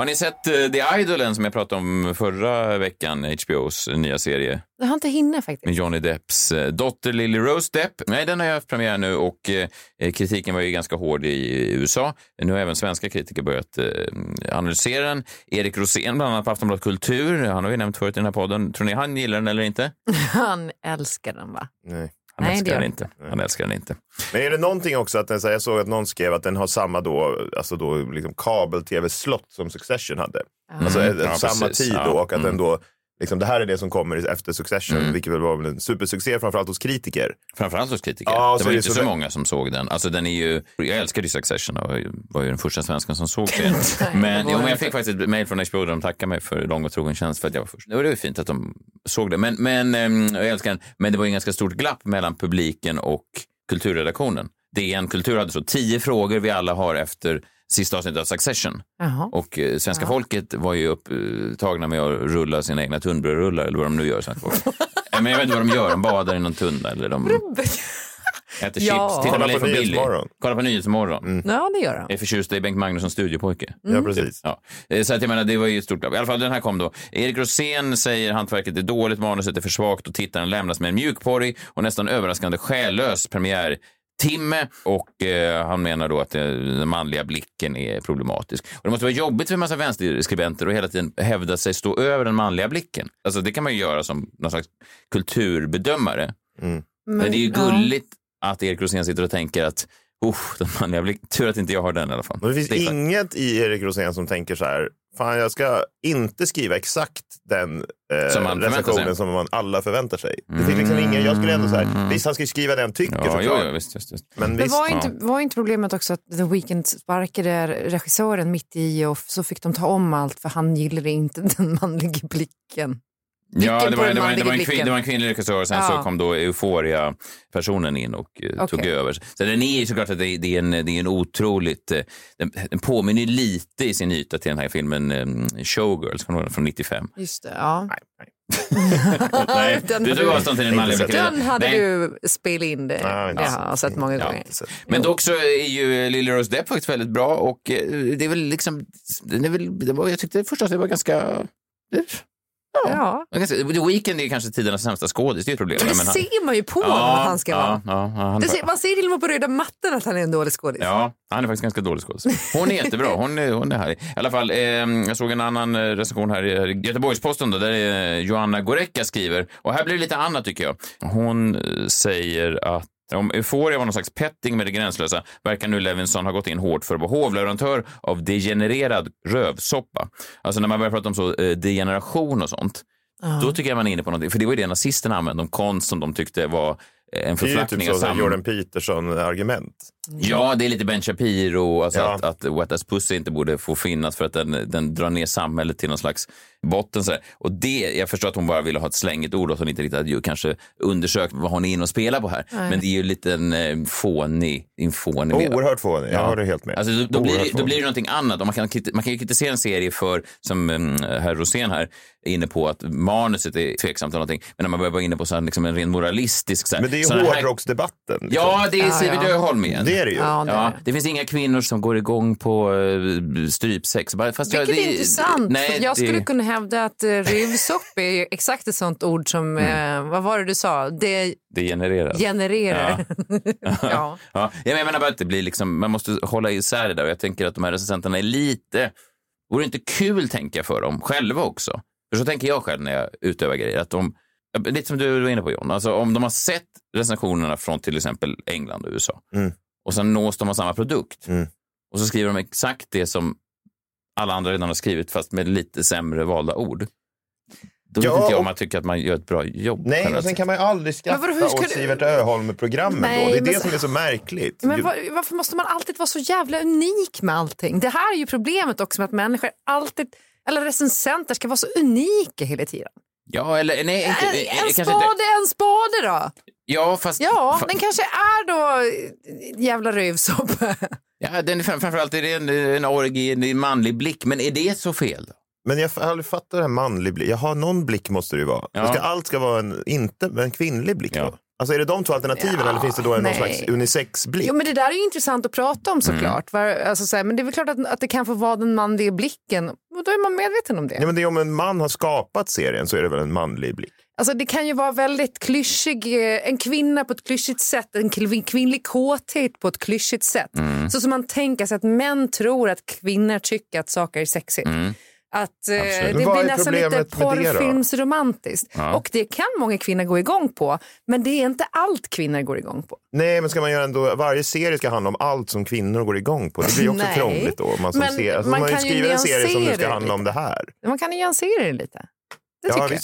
[SPEAKER 2] Har ni sett eh, The Idolen som jag pratade om förra veckan, HBOs nya serie
[SPEAKER 3] Jag har inte hinner faktiskt.
[SPEAKER 2] med Johnny Depps eh, dotter Lily Rose Depp? Nej, den har jag haft premiär nu och eh, kritiken var ju ganska hård i USA. Nu har även svenska kritiker börjat eh, analysera den. Erik Rosén, bland annat på Aftonbladet Kultur, han har vi nämnt förut i den här podden. Tror ni han gillar den eller inte? [LAUGHS]
[SPEAKER 3] Han älskar den va?
[SPEAKER 4] Nej.
[SPEAKER 2] Han
[SPEAKER 3] Nej,
[SPEAKER 2] älskar den inte. Han älskar den inte.
[SPEAKER 4] Men är det någonting också att den, så här, jag såg att någon skrev att den har samma då, alltså då liksom kabel-tv-slott som Succession hade. Alltså
[SPEAKER 2] Mm.
[SPEAKER 4] eh,
[SPEAKER 2] Ja,
[SPEAKER 4] samma
[SPEAKER 2] precis.
[SPEAKER 4] tid då och att
[SPEAKER 2] Mm.
[SPEAKER 4] den då, liksom, det här är det som kommer efter Succession,
[SPEAKER 2] Mm.
[SPEAKER 4] vilket väl var en supersuccé framförallt hos kritiker.
[SPEAKER 2] Framförallt hos kritiker.
[SPEAKER 4] Ja,
[SPEAKER 2] det var inte
[SPEAKER 4] så
[SPEAKER 2] så
[SPEAKER 4] det-
[SPEAKER 2] många som såg den. Alltså, den är ju, jag älskade ju Succession och var ju den första svensken som såg den. [LAUGHS] men, jo, men jag fick faktiskt ett mejl från HBO där de tackade mig för lång och trogen tjänst för att jag var först. Det var ju fint att de såg det. Men, men ehm, jag älskar den. Men det var ju en ganska stort glapp mellan publiken och kulturredaktionen. DN Kultur hade så tio frågor vi alla har efter sista avsnittet av Succession.
[SPEAKER 3] Jaha.
[SPEAKER 2] Och eh, svenska folket var ju upptagna med att rulla sina egna tunnbrödsrullar eller vad de nu gör. Svenska folket. [LAUGHS] men jag vet inte vad de gör. De badar i någon tunna eller de äter
[SPEAKER 3] Ja.
[SPEAKER 2] chips. Tittar
[SPEAKER 4] på
[SPEAKER 2] lite på Billy. På Nyhetsmorgon.
[SPEAKER 3] Ja, det gör han.
[SPEAKER 2] Är förtjust i Bengt Magnusson studiepojke.
[SPEAKER 4] Ja, precis.
[SPEAKER 2] Ja. Eh, Så att jag menar, det var ju ett stort jobb. I alla fall, den här kom då. Erik Rosén säger hantverket är dåligt, manuset är för svagt och tittaren lämnas med en mjukporrig och nästan överraskande själlös premiär timme och eh, han menar då att eh, den manliga blicken är problematisk. Och det måste vara jobbigt för en massa vänsterskribenter att hela tiden hävda sig stå över den manliga blicken. Alltså det kan man ju göra som någon slags kulturbedömare. Men, det är ju gulligt att Erik Rosén sitter och tänker att oh, den manliga blicken, tur att inte jag har den i alla fall.
[SPEAKER 4] Men det finns
[SPEAKER 2] skönt.
[SPEAKER 4] inget i Erik Rosén som tänker så här, fan jag ska inte skriva exakt den eh,
[SPEAKER 2] Som man förväntar
[SPEAKER 4] recensionen
[SPEAKER 2] sig.
[SPEAKER 4] som man alla förväntar sig. Det finns liksom ingen, jag skulle ändå så här, visst han ska ju skriva det han tycker
[SPEAKER 2] Mm. Ja,
[SPEAKER 4] såklart.
[SPEAKER 2] jo, visst, visst, visst.
[SPEAKER 4] Men
[SPEAKER 3] Men
[SPEAKER 4] visst,
[SPEAKER 3] var inte, var inte problemet också att The Weeknd sparkade regissören mitt i och så fick de ta om allt för han gillade inte [LAUGHS] den manliga blicken.
[SPEAKER 2] Ja, det var,
[SPEAKER 3] den
[SPEAKER 2] det, var, det, var en kvin, det var en kvinnlig regissör, sen
[SPEAKER 3] Ja.
[SPEAKER 2] så kom då Euphoria-personen in och eh, tog över. Så den är såklart att det, det, är en, det är en otroligt... eh, Den, den påminner lite i sin yta till den här filmen um, Showgirls från, från 95.
[SPEAKER 3] Just det, ja.
[SPEAKER 2] Nej, [LAUGHS]
[SPEAKER 3] Den
[SPEAKER 2] du tog avstånd till den manliga.
[SPEAKER 3] Den hade
[SPEAKER 2] Nej.
[SPEAKER 3] du spelat in det.
[SPEAKER 4] Nej, inte
[SPEAKER 3] det har jag sett många
[SPEAKER 2] Ja.
[SPEAKER 3] gånger.
[SPEAKER 2] Men dock så är ju Lily Rose Depp faktiskt väldigt bra och det är väl liksom... Det är väl, det var, jag tyckte först att det var ganska...
[SPEAKER 3] Ja.
[SPEAKER 2] ganska The Weeknd är kanske tidernas sämsta skådis, det är problemet.
[SPEAKER 3] Det
[SPEAKER 2] men han-
[SPEAKER 3] ser man ju på honom att han ska
[SPEAKER 2] ja,
[SPEAKER 3] vara.
[SPEAKER 2] Ja, ja, han,
[SPEAKER 3] ser, man ser till och med på röda mattan att han är en dålig skådis.
[SPEAKER 2] Ja, han är faktiskt ganska dålig skådis. Hon är jättebra. Hon är, hon är härlig. I alla fall, eh, jag såg en annan eh, recension här i Göteborgs-Posten där eh, Joanna Gorecka skriver, och här blir det lite annat tycker jag. Hon eh, säger att om Euphoria var någon slags petting med det gränslösa verkar nu Levinson ha gått in hårt för att vara hovleverantör av degenererad rövsoppa. Alltså när man börjar prata om så eh, degeneration och sånt, då tycker jag man är inne på någonting. För det var ju det nazisterna använde, om konst som de tyckte var eh, en
[SPEAKER 4] det är ju
[SPEAKER 2] förflackning
[SPEAKER 4] typ så,
[SPEAKER 2] sam-
[SPEAKER 4] Jordan Peterson-argument.
[SPEAKER 2] Ja, det är lite Ben Shapiro, alltså
[SPEAKER 4] Ja.
[SPEAKER 2] att, att Wet As Pussy inte borde få finnas för att den, den drar ner samhället till någon slags botten. Så här. Och det, jag förstår att hon bara ville ha ett slängigt ord och att hon inte riktigt hade ju kanske undersökt vad hon är inne och spelar på här. Men det är ju lite en eh, fånig, en fånig.
[SPEAKER 4] Oerhört fånig, jag håller helt med.
[SPEAKER 2] Alltså, då, då, blir, det- då blir det någonting annat. Och man, kan, man kan ju kritisera en serie för, som um, herr Rosén här är inne på, att manuset är tveksamt eller någonting. Men när man börjar vara inne på så här, liksom en ren moralistisk... Så här,
[SPEAKER 4] Men det är ju
[SPEAKER 2] här-
[SPEAKER 4] hårdrocksdebatten. liksom.
[SPEAKER 2] Ja, det är
[SPEAKER 3] Ja,
[SPEAKER 2] Siewert
[SPEAKER 3] ja.
[SPEAKER 2] Öholm igen.
[SPEAKER 4] Det är det ju.
[SPEAKER 3] Ja, det är
[SPEAKER 2] Ja,
[SPEAKER 3] det.
[SPEAKER 2] det finns inga kvinnor som går igång på uh, strypsex. Bara- Fast jag-
[SPEAKER 3] Vilket
[SPEAKER 2] det-
[SPEAKER 3] är intressant.
[SPEAKER 2] Nej,
[SPEAKER 3] för jag
[SPEAKER 2] det-
[SPEAKER 3] skulle kunna hävda att uh, rivsopp är ju exakt ett sånt ord som,
[SPEAKER 2] Mm.
[SPEAKER 3] eh, vad var det du sa, det
[SPEAKER 2] Det genererar.
[SPEAKER 3] genererar. Ja. [LAUGHS]
[SPEAKER 2] Ja, [LAUGHS] jag menar bara att det blir liksom, man måste hålla isär det där. Och jag tänker att de här recensenterna är lite, vore inte kul tänker jag för dem själva också. För så tänker jag själv när jag utövar grejer. Att de, lite som du var inne på John, alltså om de har sett recensionerna från till exempel England och USA
[SPEAKER 4] Mm.
[SPEAKER 2] och sen nås de av samma produkt
[SPEAKER 4] Mm.
[SPEAKER 2] och så skriver de exakt det som alla andra redan har skrivit fast med lite sämre valda ord. Då vet
[SPEAKER 4] Ja,
[SPEAKER 2] inte jag om man tycker att man gör ett bra jobb.
[SPEAKER 4] Nej, och sen kan man ju aldrig skratta
[SPEAKER 3] vadå,
[SPEAKER 4] åt
[SPEAKER 3] du-
[SPEAKER 4] Sivert Öholm-programmen. Det är det
[SPEAKER 3] så-
[SPEAKER 4] som är så märkligt.
[SPEAKER 3] Men var, varför måste man alltid vara så jävla unik med allting? Det här är ju problemet också med att människor alltid, eller recensenter ska vara så unika hela tiden.
[SPEAKER 2] Ja, eller nej, inte,
[SPEAKER 3] En, en spade
[SPEAKER 2] inte.
[SPEAKER 3] en spade då.
[SPEAKER 2] Ja, fast...
[SPEAKER 3] Ja,
[SPEAKER 2] fa-
[SPEAKER 3] den kanske är då eh, jävla rövsoppa.
[SPEAKER 2] Ja, den är fram- framförallt är det en, en orgi, en manlig blick, men är det så fel? Då?
[SPEAKER 4] Men jag har aldrig fattat det här manlig blick. Jaha, någon blick måste det ju vara.
[SPEAKER 2] Ja.
[SPEAKER 4] Ska allt ska vara en, inte en kvinnlig blick
[SPEAKER 2] Ja.
[SPEAKER 4] då? Alltså är det de två alternativen
[SPEAKER 3] Ja,
[SPEAKER 4] eller finns det då en, någon slags unisex-blick?
[SPEAKER 3] Jo, men det där är ju intressant att prata om såklart.
[SPEAKER 2] Mm.
[SPEAKER 3] Var, alltså, så här, men det är väl klart att, att det kan få vara den manliga blicken. Och då är man medveten om det.
[SPEAKER 4] Ja, men det är om en man har skapat serien så är det väl en manlig blick?
[SPEAKER 3] Alltså, det kan ju vara väldigt klyschig, eh, en kvinna på ett klyschigt sätt, en kvin- kvinnlig kåthet på ett klyschigt sätt.
[SPEAKER 2] Mm.
[SPEAKER 3] Så som man tänker sig att män tror att kvinnor tycker att saker är sexigt. Att eh, det blir
[SPEAKER 4] är
[SPEAKER 3] nästan lite porrfilmsromantiskt.
[SPEAKER 2] Ja.
[SPEAKER 3] Och det kan många kvinnor gå igång på, men det är inte allt kvinnor går igång på.
[SPEAKER 4] Nej, men ska man göra ändå, varje serie ska handla om allt som kvinnor går igång på. Det blir ju också krångligt då. Man,
[SPEAKER 3] Men
[SPEAKER 4] ser, alltså,
[SPEAKER 3] man
[SPEAKER 4] man ju
[SPEAKER 3] kan ju
[SPEAKER 4] skrivit en serie som ska handla om det här.
[SPEAKER 3] Man kan nyansera det lite. Det tycker
[SPEAKER 4] Ja,
[SPEAKER 3] jag.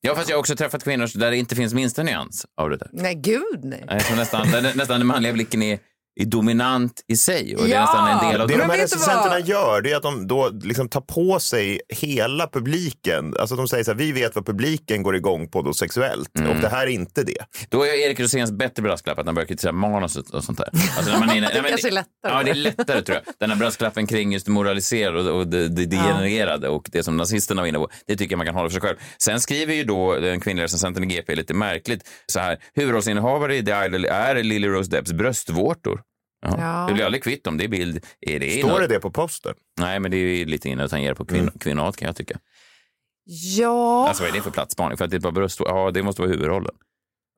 [SPEAKER 2] Ja, fast jag har också träffat kvinnor där det inte finns minsta nyans av det där.
[SPEAKER 3] Nej, gud nej.
[SPEAKER 2] Som nästan, där nästan den manliga blicken är, är dominant i sig. Och det är
[SPEAKER 3] Ja,
[SPEAKER 2] nästan en del av
[SPEAKER 4] Det de här recensenterna
[SPEAKER 3] vad?
[SPEAKER 4] gör det är att de då liksom tar på sig hela publiken. Alltså de säger så här, vi vet vad publiken går igång på då sexuellt
[SPEAKER 2] Mm.
[SPEAKER 4] och det här är inte det.
[SPEAKER 2] Då är Erik Roséns bättre brasklapp att han börjar kritisera manus och och sånt där. Alltså när man är inne, [LAUGHS] nej, men
[SPEAKER 3] kanske är lättare.
[SPEAKER 2] Ja, det är lättare tror jag. Den här brasklappen kring just det moraliserade och det, det degenererade och det som nazisterna var inne på. Det tycker jag man kan hålla för sig själv. Sen skriver ju då den kvinnliga recensenten i GP lite märkligt så här. Huvudrollsinnehavare i The Idol är Lily Rose Depps bröstvårtor. Ja.
[SPEAKER 3] Ja.
[SPEAKER 2] Det blir aldrig kvitt om det är bild. Är det
[SPEAKER 4] Står det det på posten?
[SPEAKER 2] Nej, men det är ju lite inne att tangera på kvinn, kvinnohat kan jag tycka.
[SPEAKER 3] Ja,
[SPEAKER 2] Alltså vad är det för platsspaning? För att det är bara bröstvårtor? Ja, det måste vara huvudrollen.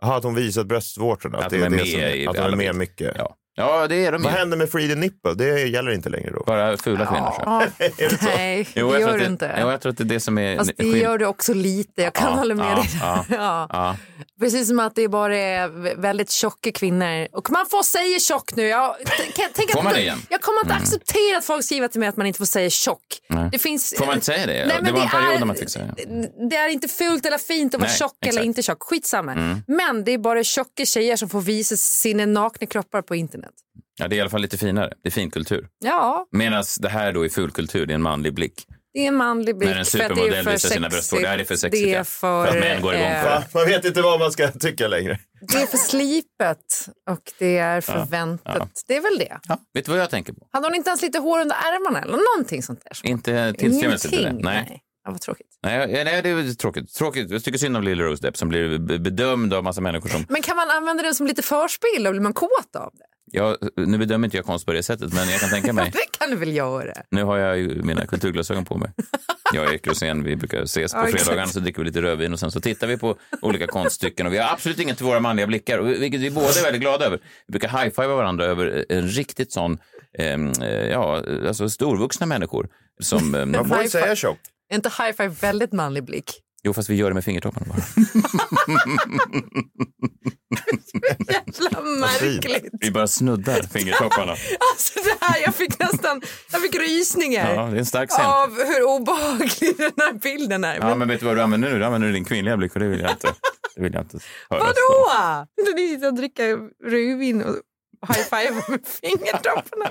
[SPEAKER 4] Jaha, att hon visat bröstvårtorna.
[SPEAKER 2] Att
[SPEAKER 4] det
[SPEAKER 2] de är
[SPEAKER 4] det
[SPEAKER 2] med
[SPEAKER 4] som-
[SPEAKER 2] i
[SPEAKER 4] att de är med mycket.
[SPEAKER 2] Ja, ja det är de
[SPEAKER 4] Vad händer med Free the Nipple? Det gäller inte längre då.
[SPEAKER 2] Bara fula kvinnor. tror jag.
[SPEAKER 3] ja. [LAUGHS]
[SPEAKER 4] Det så?
[SPEAKER 3] nej,
[SPEAKER 2] Jo,
[SPEAKER 3] det
[SPEAKER 2] jag
[SPEAKER 3] gör
[SPEAKER 2] att
[SPEAKER 3] du
[SPEAKER 2] det,
[SPEAKER 3] inte.
[SPEAKER 2] Jo, jag tror att det är det som är
[SPEAKER 3] Fast det gör du också lite, jag kan
[SPEAKER 2] Ja,
[SPEAKER 3] hålla med
[SPEAKER 2] ja,
[SPEAKER 3] dig.
[SPEAKER 2] ja, [LAUGHS]
[SPEAKER 3] Ja. Precis som att det bara är vä- väldigt tjocka kvinnor. Och man får säga tjock nu. Jag, t- tänk
[SPEAKER 2] Får man det igen?
[SPEAKER 3] Jag kommer inte acceptera att folk skriver till mig att man inte får säga tjock. Det finns,
[SPEAKER 2] Får man inte säga det?
[SPEAKER 3] Nej,
[SPEAKER 2] det var en period
[SPEAKER 3] är-
[SPEAKER 2] när man fick säga
[SPEAKER 3] Det är inte fult eller fint att vara
[SPEAKER 2] Nej,
[SPEAKER 3] tjock eller
[SPEAKER 2] exakt. Mm.
[SPEAKER 3] inte tjock. Skitsamma. Men det är bara tjocka tjejer som får visa sina nakna kroppar på internet.
[SPEAKER 2] Ja, det är i alla fall lite finare. Det är finkultur.
[SPEAKER 3] Ja,
[SPEAKER 2] Medan det här då är fulkultur, det är en manlig blick.
[SPEAKER 3] Det är en manlig blick.
[SPEAKER 2] När en
[SPEAKER 3] för att det är
[SPEAKER 2] supermodell
[SPEAKER 3] för
[SPEAKER 2] visar sina bröstvårtor. Det är för sexigt,
[SPEAKER 3] Det
[SPEAKER 2] ja.
[SPEAKER 3] är för,
[SPEAKER 2] För att män går igång på
[SPEAKER 3] eh,
[SPEAKER 2] det.
[SPEAKER 4] Man vet inte vad man ska tycka längre.
[SPEAKER 3] Det är för slipet och det är förväntat.
[SPEAKER 2] ja.
[SPEAKER 3] Det är väl det.
[SPEAKER 2] Ja, vet du vad jag tänker på?
[SPEAKER 3] Hade hon inte ens lite hår under ärmarna eller någonting sånt där?
[SPEAKER 2] Inte tillstymmelse till det.
[SPEAKER 3] Ingenting.
[SPEAKER 2] Nej.
[SPEAKER 3] Nej. Ja, vad tråkigt.
[SPEAKER 2] Nej, ja, nej, det är tråkigt. tråkigt. Jag tycker synd om Lily Rose Depp som blir be- bedömd av massa människor som...
[SPEAKER 3] Men kan man använda den som lite förspel och blir man kåt av det?
[SPEAKER 2] Jag, nu bedömer inte jag konst på det sättet, men jag kan tänka mig. [LAUGHS]
[SPEAKER 3] Det kan du väl göra?
[SPEAKER 2] Nu har jag ju mina kulturglasögon på mig. [LAUGHS] Jag och Erik Rosén, vi brukar ses på fredagarna så dricker vi lite rödvin och sen så tittar vi på olika konststycken och vi har absolut inget till våra manliga blickar, vilket vi båda är väldigt glada över. Vi brukar high-fiva varandra över en riktigt sån, ehm, eh, ja, alltså storvuxna människor som... ehm,
[SPEAKER 4] Man får
[SPEAKER 3] High
[SPEAKER 4] inte säga
[SPEAKER 3] five.
[SPEAKER 4] tjock.
[SPEAKER 3] Är inte high five väldigt manlig blick?
[SPEAKER 2] Jo, fast vi gör det med fingertopparna bara.
[SPEAKER 3] Jävla märkligt.
[SPEAKER 2] Vi bara snuddar fingertopparna. [LAUGHS]
[SPEAKER 3] Alltså det här, jag fick nästan jag fick rysningar
[SPEAKER 2] Ja, det är en stark scen.
[SPEAKER 3] av hur obehaglig den här bilden är.
[SPEAKER 2] Ja, men vet du vad du använder nu? Du använder din kvinnliga blick och det vill jag inte, det vill jag inte höra.
[SPEAKER 3] Vadå? Du sitter och dricker rödvin och high five med fingertopparna.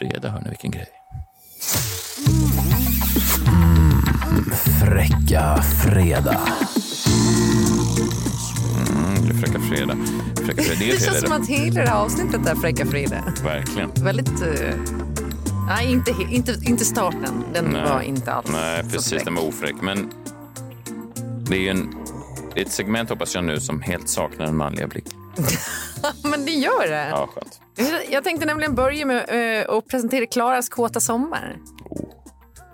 [SPEAKER 2] Fredag, hör ni vilken grej.
[SPEAKER 8] Fräcka fredag.
[SPEAKER 2] Mm, det är Fräcka fredag. Fräcka fredag. Det är
[SPEAKER 3] Det känns
[SPEAKER 2] fredag.
[SPEAKER 3] som att hela det här avsnittet är Fräcka Frida.
[SPEAKER 2] Verkligen.
[SPEAKER 3] Väldigt... eh, nej, inte, inte, inte starten. Den
[SPEAKER 2] Nej.
[SPEAKER 3] var inte alls
[SPEAKER 2] Nej,
[SPEAKER 3] så
[SPEAKER 2] precis.
[SPEAKER 3] fräck.
[SPEAKER 2] Den var ofräck. Men det är ju en, ett segment, hoppas jag nu, som helt saknar en manliga blick. [LAUGHS]
[SPEAKER 3] Men det gör det.
[SPEAKER 2] Ja, skönt.
[SPEAKER 3] Jag- tänkte nämligen börja med eh, att presentera Klaras kåta sommar.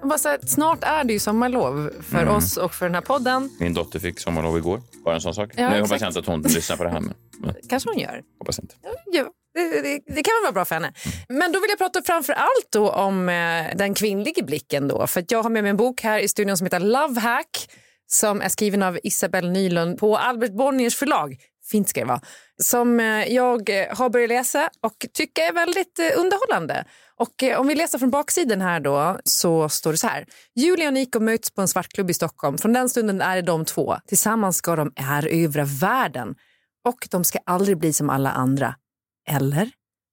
[SPEAKER 3] Jag Bara så här, snart är det ju sommarlov för
[SPEAKER 2] Mm.
[SPEAKER 3] oss och för den här podden.
[SPEAKER 2] Min dotter fick sommarlov igår. Bara en sån sak.
[SPEAKER 3] Ja,
[SPEAKER 2] nu hoppas jag inte att hon lyssnar på det här. Men, men
[SPEAKER 3] kanske hon gör.
[SPEAKER 2] hoppas inte.
[SPEAKER 3] Ja, det, det, det kan väl vara bra för henne. Men då vill jag prata framför allt då om eh, den kvinnliga blicken. Då. För jag har med mig en bok här i studion som heter Love Hack som är skriven av Isabelle Nylund på Albert Bonniers förlag. Fint ska det vara. Som eh, jag eh, har börjat läsa och tycker är väldigt eh, underhållande. Och om vi läser från baksidan här då så står det så här. Julia och Nico möts på en svartklubb i Stockholm. Från den stunden är det de två. Tillsammans ska de erövra världen. Och de ska aldrig bli som alla andra. Eller?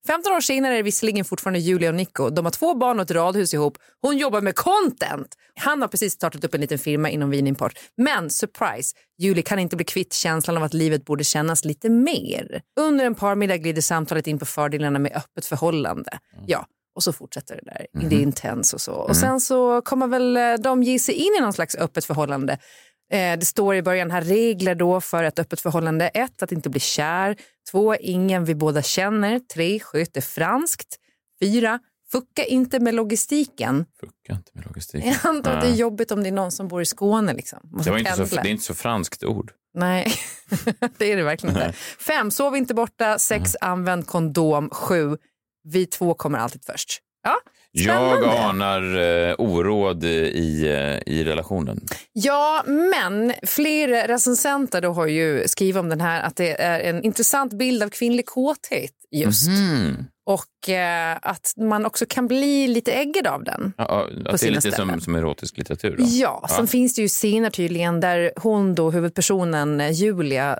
[SPEAKER 3] 15 år senare är det visserligen fortfarande Julia och Nico. De har två barn och ett radhus ihop. Hon jobbar med content. Han har precis startat upp en liten firma inom vinimport. Men surprise, Julie kan inte bli kvitt känslan av att livet borde kännas lite mer. Under en parmiddag glider samtalet in på fördelarna med öppet förhållande. Ja, och så fortsätter det där. Det är intens och så. Och sen så kommer väl eh, de ge sig in i någon slags öppet förhållande. Eh, Det står i början här regler då för ett öppet förhållande. Ett, att inte bli kär. Två, ingen vi båda känner. Tre, sköt är franskt. Fyra, fucka inte med logistiken.
[SPEAKER 2] Fucka inte med logistik.
[SPEAKER 3] Jag antar att det är jobbigt om det är någon som bor i Skåne. Liksom. Måste
[SPEAKER 2] Det, var inte så,
[SPEAKER 3] pendla.
[SPEAKER 2] det är inte så franskt ord.
[SPEAKER 3] Nej, [LAUGHS] det är det verkligen inte. Fem, sov inte borta. Sex, använd kondom. Sju, vi två kommer alltid först. Ja,
[SPEAKER 2] Jag anar eh, oråd i, eh, i relationen.
[SPEAKER 3] Ja, men fler recensenter då har ju skrivit om den här att det är en intressant bild av kvinnlig kåthet just.
[SPEAKER 2] Mhm.
[SPEAKER 3] Och eh, att man också kan bli lite äggad av den.
[SPEAKER 2] Ja, ja, att det är lite som,
[SPEAKER 3] ställen.
[SPEAKER 2] som erotisk litteratur. Då.
[SPEAKER 3] Ja, sen finns det ju scener tydligen där hon då, huvudpersonen eh, Julia,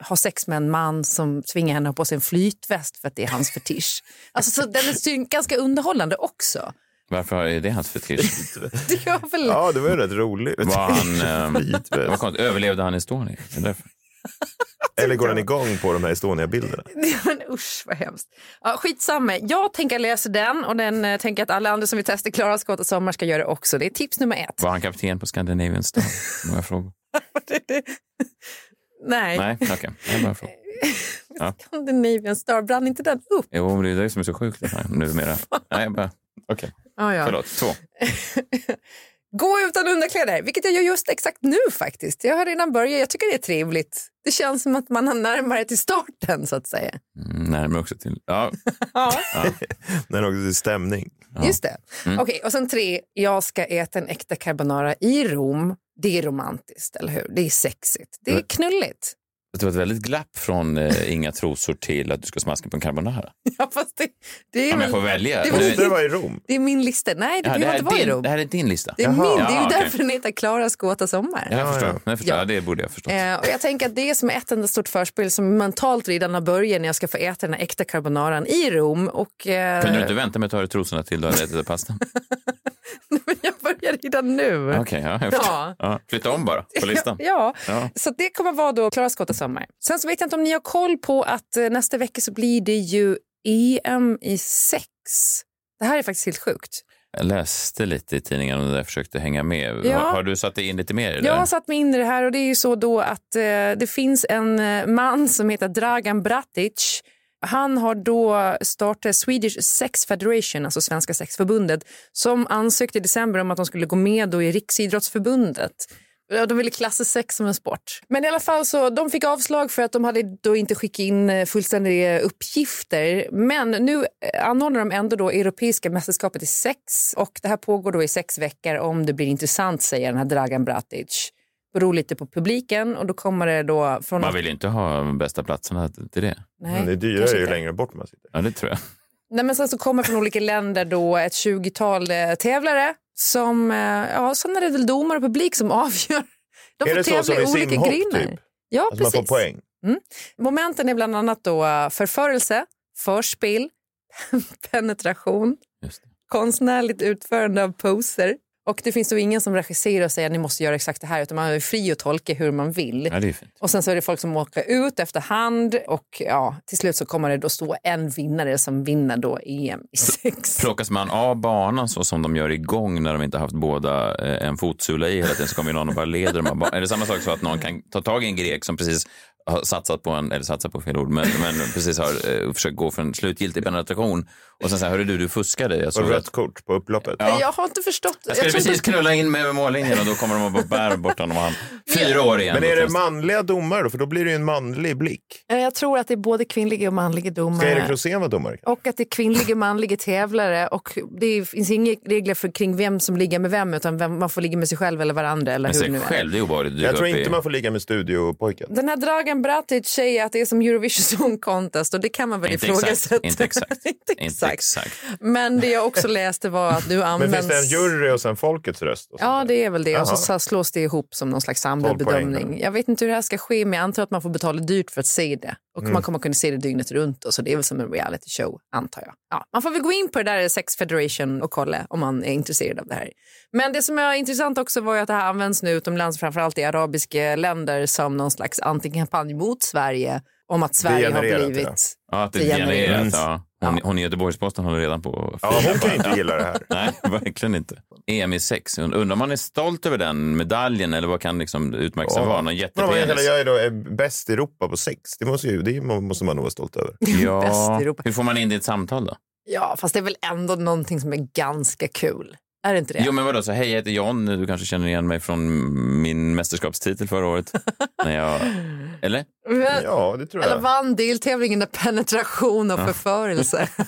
[SPEAKER 3] har sex med en man som tvingar henne att ha på sig en flytväst för att det är hans fetisch. [LAUGHS] Alltså, så den är ganska underhållande också.
[SPEAKER 2] Varför är det hans fetisch? [LAUGHS]
[SPEAKER 3] Det gör väl...
[SPEAKER 4] Ja, det var ju rätt roligt.
[SPEAKER 2] Var han, [LAUGHS] var konstigt. Överlevde han Estonia? Det är därför. [LAUGHS]
[SPEAKER 4] Eller går den igång på de här Estonia-bilderna? [LAUGHS]
[SPEAKER 3] Men usch vad hemskt. Ja, skitsamma. Jag tänker läsa den och den eh, tänker att alla andra som vill testa Klara skott och sommar ska göra det också. Det är tips nummer ett.
[SPEAKER 2] Var han kapten på Scandinavian Star? [LAUGHS] Många frågor.
[SPEAKER 3] Nej,
[SPEAKER 2] Nej, okej. Det är bara en fråga. Ja.
[SPEAKER 3] Scandinavian Star, brann inte den upp?
[SPEAKER 2] Jo, men det är det som är så sjukt här numera. Nej, bara... Okej,
[SPEAKER 3] Ja, ja.
[SPEAKER 2] förlåt. Två.
[SPEAKER 3] Gå utan underkläder, vilket jag gör just exakt nu faktiskt. Jag har redan börjat, jag tycker det är trevligt. Det känns som att man har närmare till starten så att säga.
[SPEAKER 2] Mm, närmare också till... Ja. [LAUGHS]
[SPEAKER 3] Ja,
[SPEAKER 4] har [LAUGHS] också till stämning.
[SPEAKER 3] just det. Okej, och sen tre, jag ska äta en äkta carbonara i Rom. Det är romantiskt, eller hur? Det är sexigt. Det är knulligt.
[SPEAKER 2] Det var ett väldigt glapp från eh, inga trosor till att du ska smaska på en carbonara. [LAUGHS]
[SPEAKER 3] Ja, fast det, det är
[SPEAKER 2] Om jag får välja.
[SPEAKER 3] det var-
[SPEAKER 2] det-
[SPEAKER 4] Det var i Rom.
[SPEAKER 3] Det är min lista. Nej, det
[SPEAKER 2] Ja, det,
[SPEAKER 3] behöver
[SPEAKER 2] här
[SPEAKER 3] inte vara
[SPEAKER 2] är
[SPEAKER 3] i
[SPEAKER 2] din,
[SPEAKER 3] Rom.
[SPEAKER 2] det här är din lista.
[SPEAKER 3] Det är, min, det är ju
[SPEAKER 2] Ja,
[SPEAKER 3] därför den heter Klaras gåta sommar.
[SPEAKER 2] Ja, jag förstår.
[SPEAKER 4] Ja,
[SPEAKER 2] Jag förstår.
[SPEAKER 3] Ja.
[SPEAKER 2] Ja. det borde jag förstå.
[SPEAKER 3] Eh, och jag tänker att det är som ett enda stort förspel som mentalt redan har börjat när jag ska få äta den här äkta carbonaran i Rom. Och, eh,
[SPEAKER 2] Kunde du inte vänta med att ta dig trosorna till du hade ätit pastan? [LAUGHS] [LAUGHS]
[SPEAKER 3] redan nu.
[SPEAKER 2] Okej, ja, jag förstår.
[SPEAKER 3] Ja.
[SPEAKER 2] Ja. Flytta om bara på [LAUGHS] listan.
[SPEAKER 3] Ja,
[SPEAKER 2] Ja.
[SPEAKER 3] så det kommer vara då Klaras gåta sommar. Sen så vet jag inte om ni har koll på att eh, nästa vecka så blir det ju EM i sex. Det här är faktiskt helt sjukt.
[SPEAKER 2] Jag läste lite i tidningen och det där försökte hänga med.
[SPEAKER 3] Ja.
[SPEAKER 2] Har, har du satt dig in lite mer i det?
[SPEAKER 3] Jag har satt mig in i det här och det är ju så då att eh, det finns en eh, man som heter Dragan Bratic. Han har då startat Swedish Sex Federation, alltså Svenska sexförbundet, som ansökte i december om att de skulle gå med då i Riksidrottsförbundet. De ville klassa sex som en sport. Men i alla fall så de fick avslag för att de hade då inte skickat in eh, fullständiga uppgifter. Men nu eh, anordnar de ändå då Europeiska mästerskapet i sex och det här pågår då i sex veckor om det blir intressant säger den här Dragan Bratic. Beror lite på publiken och då kommer det då från...
[SPEAKER 2] Man vill ju inte ha de bästa platserna till det.
[SPEAKER 3] Nej,
[SPEAKER 4] Men det är dyrare ju längre bort man sitter.
[SPEAKER 2] Ja, det tror jag.
[SPEAKER 3] Nej, men sen så kommer från olika länder då ett 20-tal eh, tävlare som, eh, ja, sen är det väl domare och publik som [LAUGHS] avgör. De
[SPEAKER 4] är
[SPEAKER 3] får tävla i olika
[SPEAKER 4] simhopp
[SPEAKER 3] grenar.
[SPEAKER 4] typ?
[SPEAKER 3] Ja,
[SPEAKER 4] Alltså man
[SPEAKER 3] precis.
[SPEAKER 4] får poäng.
[SPEAKER 3] Momenten är bland annat då eh, förförelse, förspel, [LAUGHS] penetration,
[SPEAKER 2] Just det.
[SPEAKER 3] konstnärligt utförande av poser. Och det finns då ingen som regisserar och säger att ni måste göra exakt det här utan man är fri att tolka hur man vill.
[SPEAKER 2] Ja.
[SPEAKER 3] Och sen så är det folk som åker ut efterhand och ja, till slut så kommer det då stå en vinnare som vinner då EM i sex.
[SPEAKER 2] Plockas man av banan så som de gör igång när de inte haft båda eh, en fotsula i hela tiden så kommer någon och bara leder dem. Är det samma sak så att någon kan ta tag i en grek som precis har satsat på en, eller satsat på fel ord, men, men precis har eh, försökt gå för en slutgiltig penetration och sen säger hörru du, du fuskade. Jag
[SPEAKER 4] Och
[SPEAKER 2] såg
[SPEAKER 4] rött
[SPEAKER 2] att
[SPEAKER 4] kort på upploppet.
[SPEAKER 2] Ja.
[SPEAKER 3] Jag har inte förstått.
[SPEAKER 2] jag skulle
[SPEAKER 3] tror
[SPEAKER 2] precis
[SPEAKER 3] inte-
[SPEAKER 2] knulla in mig över mållinjen och då kommer de och bara bär bort honom och han fyra år igen.
[SPEAKER 4] Men är det manliga domare då? För då blir det ju en manlig blick.
[SPEAKER 3] Jag tror att det är både kvinnliga och manliga
[SPEAKER 4] Ska
[SPEAKER 3] domare.
[SPEAKER 4] Erik Rosén vara domare?
[SPEAKER 3] Och att det är kvinnliga och manliga tävlare. Och det finns inga regler för kring vem som ligger med vem utan vem, man får ligga med sig själv eller varandra. Eller
[SPEAKER 2] Men
[SPEAKER 3] hur nu är.
[SPEAKER 2] själv, det är obehagligt.
[SPEAKER 4] Jag tror inte
[SPEAKER 2] i-
[SPEAKER 4] man får ligga med studiopojken.
[SPEAKER 3] Den här Dragan Bratic säger att det är som Eurovision Song Contest och det kan man väl
[SPEAKER 2] Inte
[SPEAKER 3] ifrågasätta.
[SPEAKER 2] exakt, inte exakt. [LAUGHS]
[SPEAKER 3] inte
[SPEAKER 2] Inte
[SPEAKER 3] exakt.
[SPEAKER 2] exakt.
[SPEAKER 3] Men det jag också läste var att du [LAUGHS]
[SPEAKER 4] Men
[SPEAKER 3] används...
[SPEAKER 4] finns det en jury och sen folkets röst?
[SPEAKER 3] Ja, det är väl det. Och så slås det ihop som någon slags samlad
[SPEAKER 4] 12 poäng
[SPEAKER 3] bedömning. Jag vet inte hur det här ska ske, men jag antar att man får betala dyrt för att se det. Och
[SPEAKER 4] Mm.
[SPEAKER 3] man kommer kunna se det dygnet runt. Och så det är väl som en reality show, antar jag. Ja, man får väl gå in på det där Sex Federation och kolla om man är intresserad av det här. Men det som är intressant också var att det här används nu utomlands, framförallt i arabiska länder, som någon slags antikampanj mot Sverige. Om att Sverige har blivit...
[SPEAKER 2] Ja, att det
[SPEAKER 3] Degenererat.
[SPEAKER 2] Ja. Hon, hon i Göteborgs-Posten håller redan på
[SPEAKER 4] Ja, hon kan inte gilla det här. [LAUGHS]
[SPEAKER 2] Nej, verkligen inte. EM i sex. Undrar om man är stolt över den medaljen eller vad kan liksom utmärkelsen vara? Någon jättepenis?
[SPEAKER 4] jag är då är bäst i Europa på sex. Det måste, ju, det måste man nog vara stolt över. [LAUGHS]
[SPEAKER 3] Bäst i
[SPEAKER 2] Ja,
[SPEAKER 3] Europa.
[SPEAKER 2] hur får man in det i ett samtal då?
[SPEAKER 3] Ja, fast det är väl ändå någonting som är ganska kul. Är det inte det?
[SPEAKER 2] Jo, men vadå, så hej, jag heter John. Du kanske känner igen mig från min mästerskapstitel förra året. [LAUGHS] när jag... Eller?
[SPEAKER 3] Men-
[SPEAKER 4] Ja, det tror
[SPEAKER 3] Eller
[SPEAKER 4] jag.
[SPEAKER 3] vann deltävlingen i penetration och förförelse. [LAUGHS]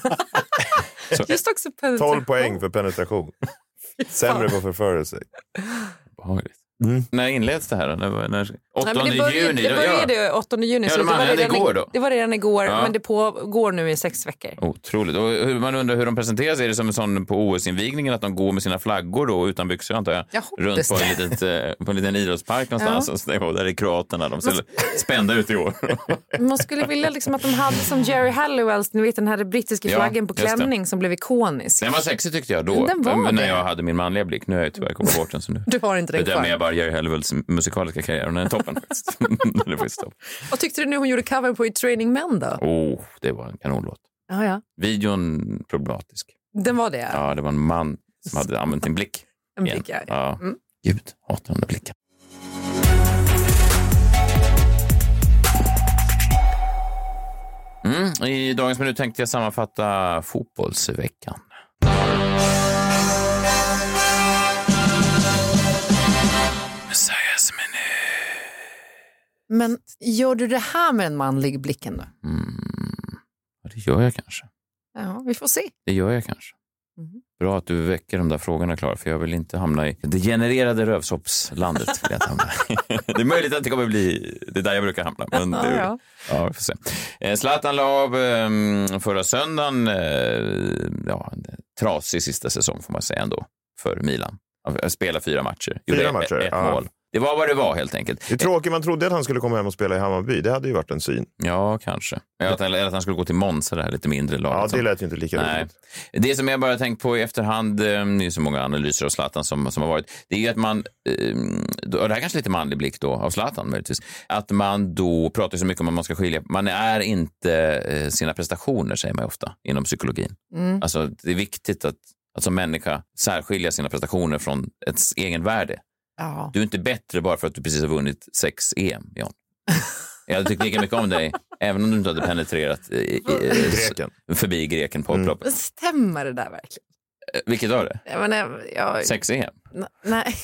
[SPEAKER 2] Så- [LAUGHS]
[SPEAKER 3] Just också penetration.
[SPEAKER 4] 12 poäng för penetration. Sämre på förförelse.
[SPEAKER 2] Behagligt.
[SPEAKER 4] Mm.
[SPEAKER 2] När inleds det här? då? När, när, 8
[SPEAKER 3] Nej, men det började,
[SPEAKER 2] juni?
[SPEAKER 3] det började
[SPEAKER 2] ja.
[SPEAKER 3] 8 juni,
[SPEAKER 2] Ja,
[SPEAKER 3] så
[SPEAKER 2] de
[SPEAKER 3] det var, redan
[SPEAKER 2] igår då?
[SPEAKER 3] det var redan igår,
[SPEAKER 2] Ja.
[SPEAKER 3] men det pågår nu i sex veckor.
[SPEAKER 2] Otroligt. Och hur, man undrar hur de presenterar sig. Är det som en sån på OS-invigningen att de går med sina flaggor då, utan byxor antar jag?
[SPEAKER 3] Jag
[SPEAKER 2] Runt på en, litet, eh, på en liten idrottspark någonstans.
[SPEAKER 3] Ja.
[SPEAKER 2] Där är kroaterna. De ser spända ut i år. [LAUGHS]
[SPEAKER 3] Man skulle vilja liksom att de hade som Jerry Halliwells, ni vet den här brittiska
[SPEAKER 2] Ja,
[SPEAKER 3] flaggan på klänning som blev ikonisk.
[SPEAKER 2] Den var sexig tyckte jag då.
[SPEAKER 3] Den var
[SPEAKER 2] men när
[SPEAKER 3] det.
[SPEAKER 2] jag hade min manliga blick. Nu har jag tyvärr kommit bort den. Så nu
[SPEAKER 3] Du har inte den kvar.
[SPEAKER 2] Jerry Halliwells musikaliska karriär. Den är toppen faktiskt. [LAUGHS] den är faktiskt toppen.
[SPEAKER 3] Vad tyckte du nu hon gjorde cover på i Training Men då?
[SPEAKER 2] Oh, det var en kanonlåt.
[SPEAKER 3] Ja, ja.
[SPEAKER 2] Videon problematisk.
[SPEAKER 3] Den var det?
[SPEAKER 2] Ja, det var en man som hade använt sin blick.
[SPEAKER 3] En
[SPEAKER 2] igen.
[SPEAKER 3] blick, ja.
[SPEAKER 2] ja.
[SPEAKER 3] Mm.
[SPEAKER 2] Gud, hatar de där blickarna. Mm, I dagens minut tänkte jag sammanfatta fotbollsveckan.
[SPEAKER 3] Men gör du det här med en manlig blicken då?
[SPEAKER 2] Mm. Ja, det gör jag kanske.
[SPEAKER 3] Ja, vi får se.
[SPEAKER 2] Det gör jag kanske.
[SPEAKER 3] Mhm.
[SPEAKER 2] Bra att du väcker de där frågorna, Klara, för jag vill inte hamna i det genererade rövsoppslandet. Vill jag inte hamna i. [LAUGHS] det är möjligt att det kommer bli det är där jag brukar hamna. Men det,
[SPEAKER 3] Ja,
[SPEAKER 2] ja. vi får se. Eh, Zlatan la av eh, förra söndagen. Eh, ja, en trasig sista säsong får man säga ändå för Milan. Han spelade fyra matcher,
[SPEAKER 4] Fyra matcher,
[SPEAKER 2] ett, ett
[SPEAKER 4] ja.
[SPEAKER 2] mål. Det var vad det var helt enkelt.
[SPEAKER 4] Det är tråkigt, man trodde att han skulle komma hem och spela i Hammarby. Det hade ju varit en syn.
[SPEAKER 2] Ja, kanske. Eller att, eller att han skulle gå till Monza, det här lite mindre laget.
[SPEAKER 4] Ja, det lät ju inte lika
[SPEAKER 2] Nej.
[SPEAKER 4] roligt.
[SPEAKER 2] Det som jag bara tänkt på i efterhand, eh, det är så många analyser av Zlatan som, som har varit, det är ju att man, eh, och det här kanske är lite manlig blick då av Zlatan möjligtvis, att man då pratar så mycket om att man ska skilja, man är inte eh, sina prestationer säger man ofta inom psykologin.
[SPEAKER 3] Mm.
[SPEAKER 2] Alltså det är viktigt att, att som människa särskilja sina prestationer från ett egenvärde.
[SPEAKER 3] Ja.
[SPEAKER 2] Du är inte bättre bara för att du precis har vunnit sex EM, John. Jag hade tyckt lika mycket om dig, [LAUGHS] även om du inte hade penetrerat eh, i- i-
[SPEAKER 4] Greken.
[SPEAKER 2] förbi greken på upploppet.
[SPEAKER 3] Men stämmer det där verkligen?
[SPEAKER 2] Eh, Vilket var det?
[SPEAKER 3] Jag menar, jag,
[SPEAKER 2] Sex EM?
[SPEAKER 3] N- Nej,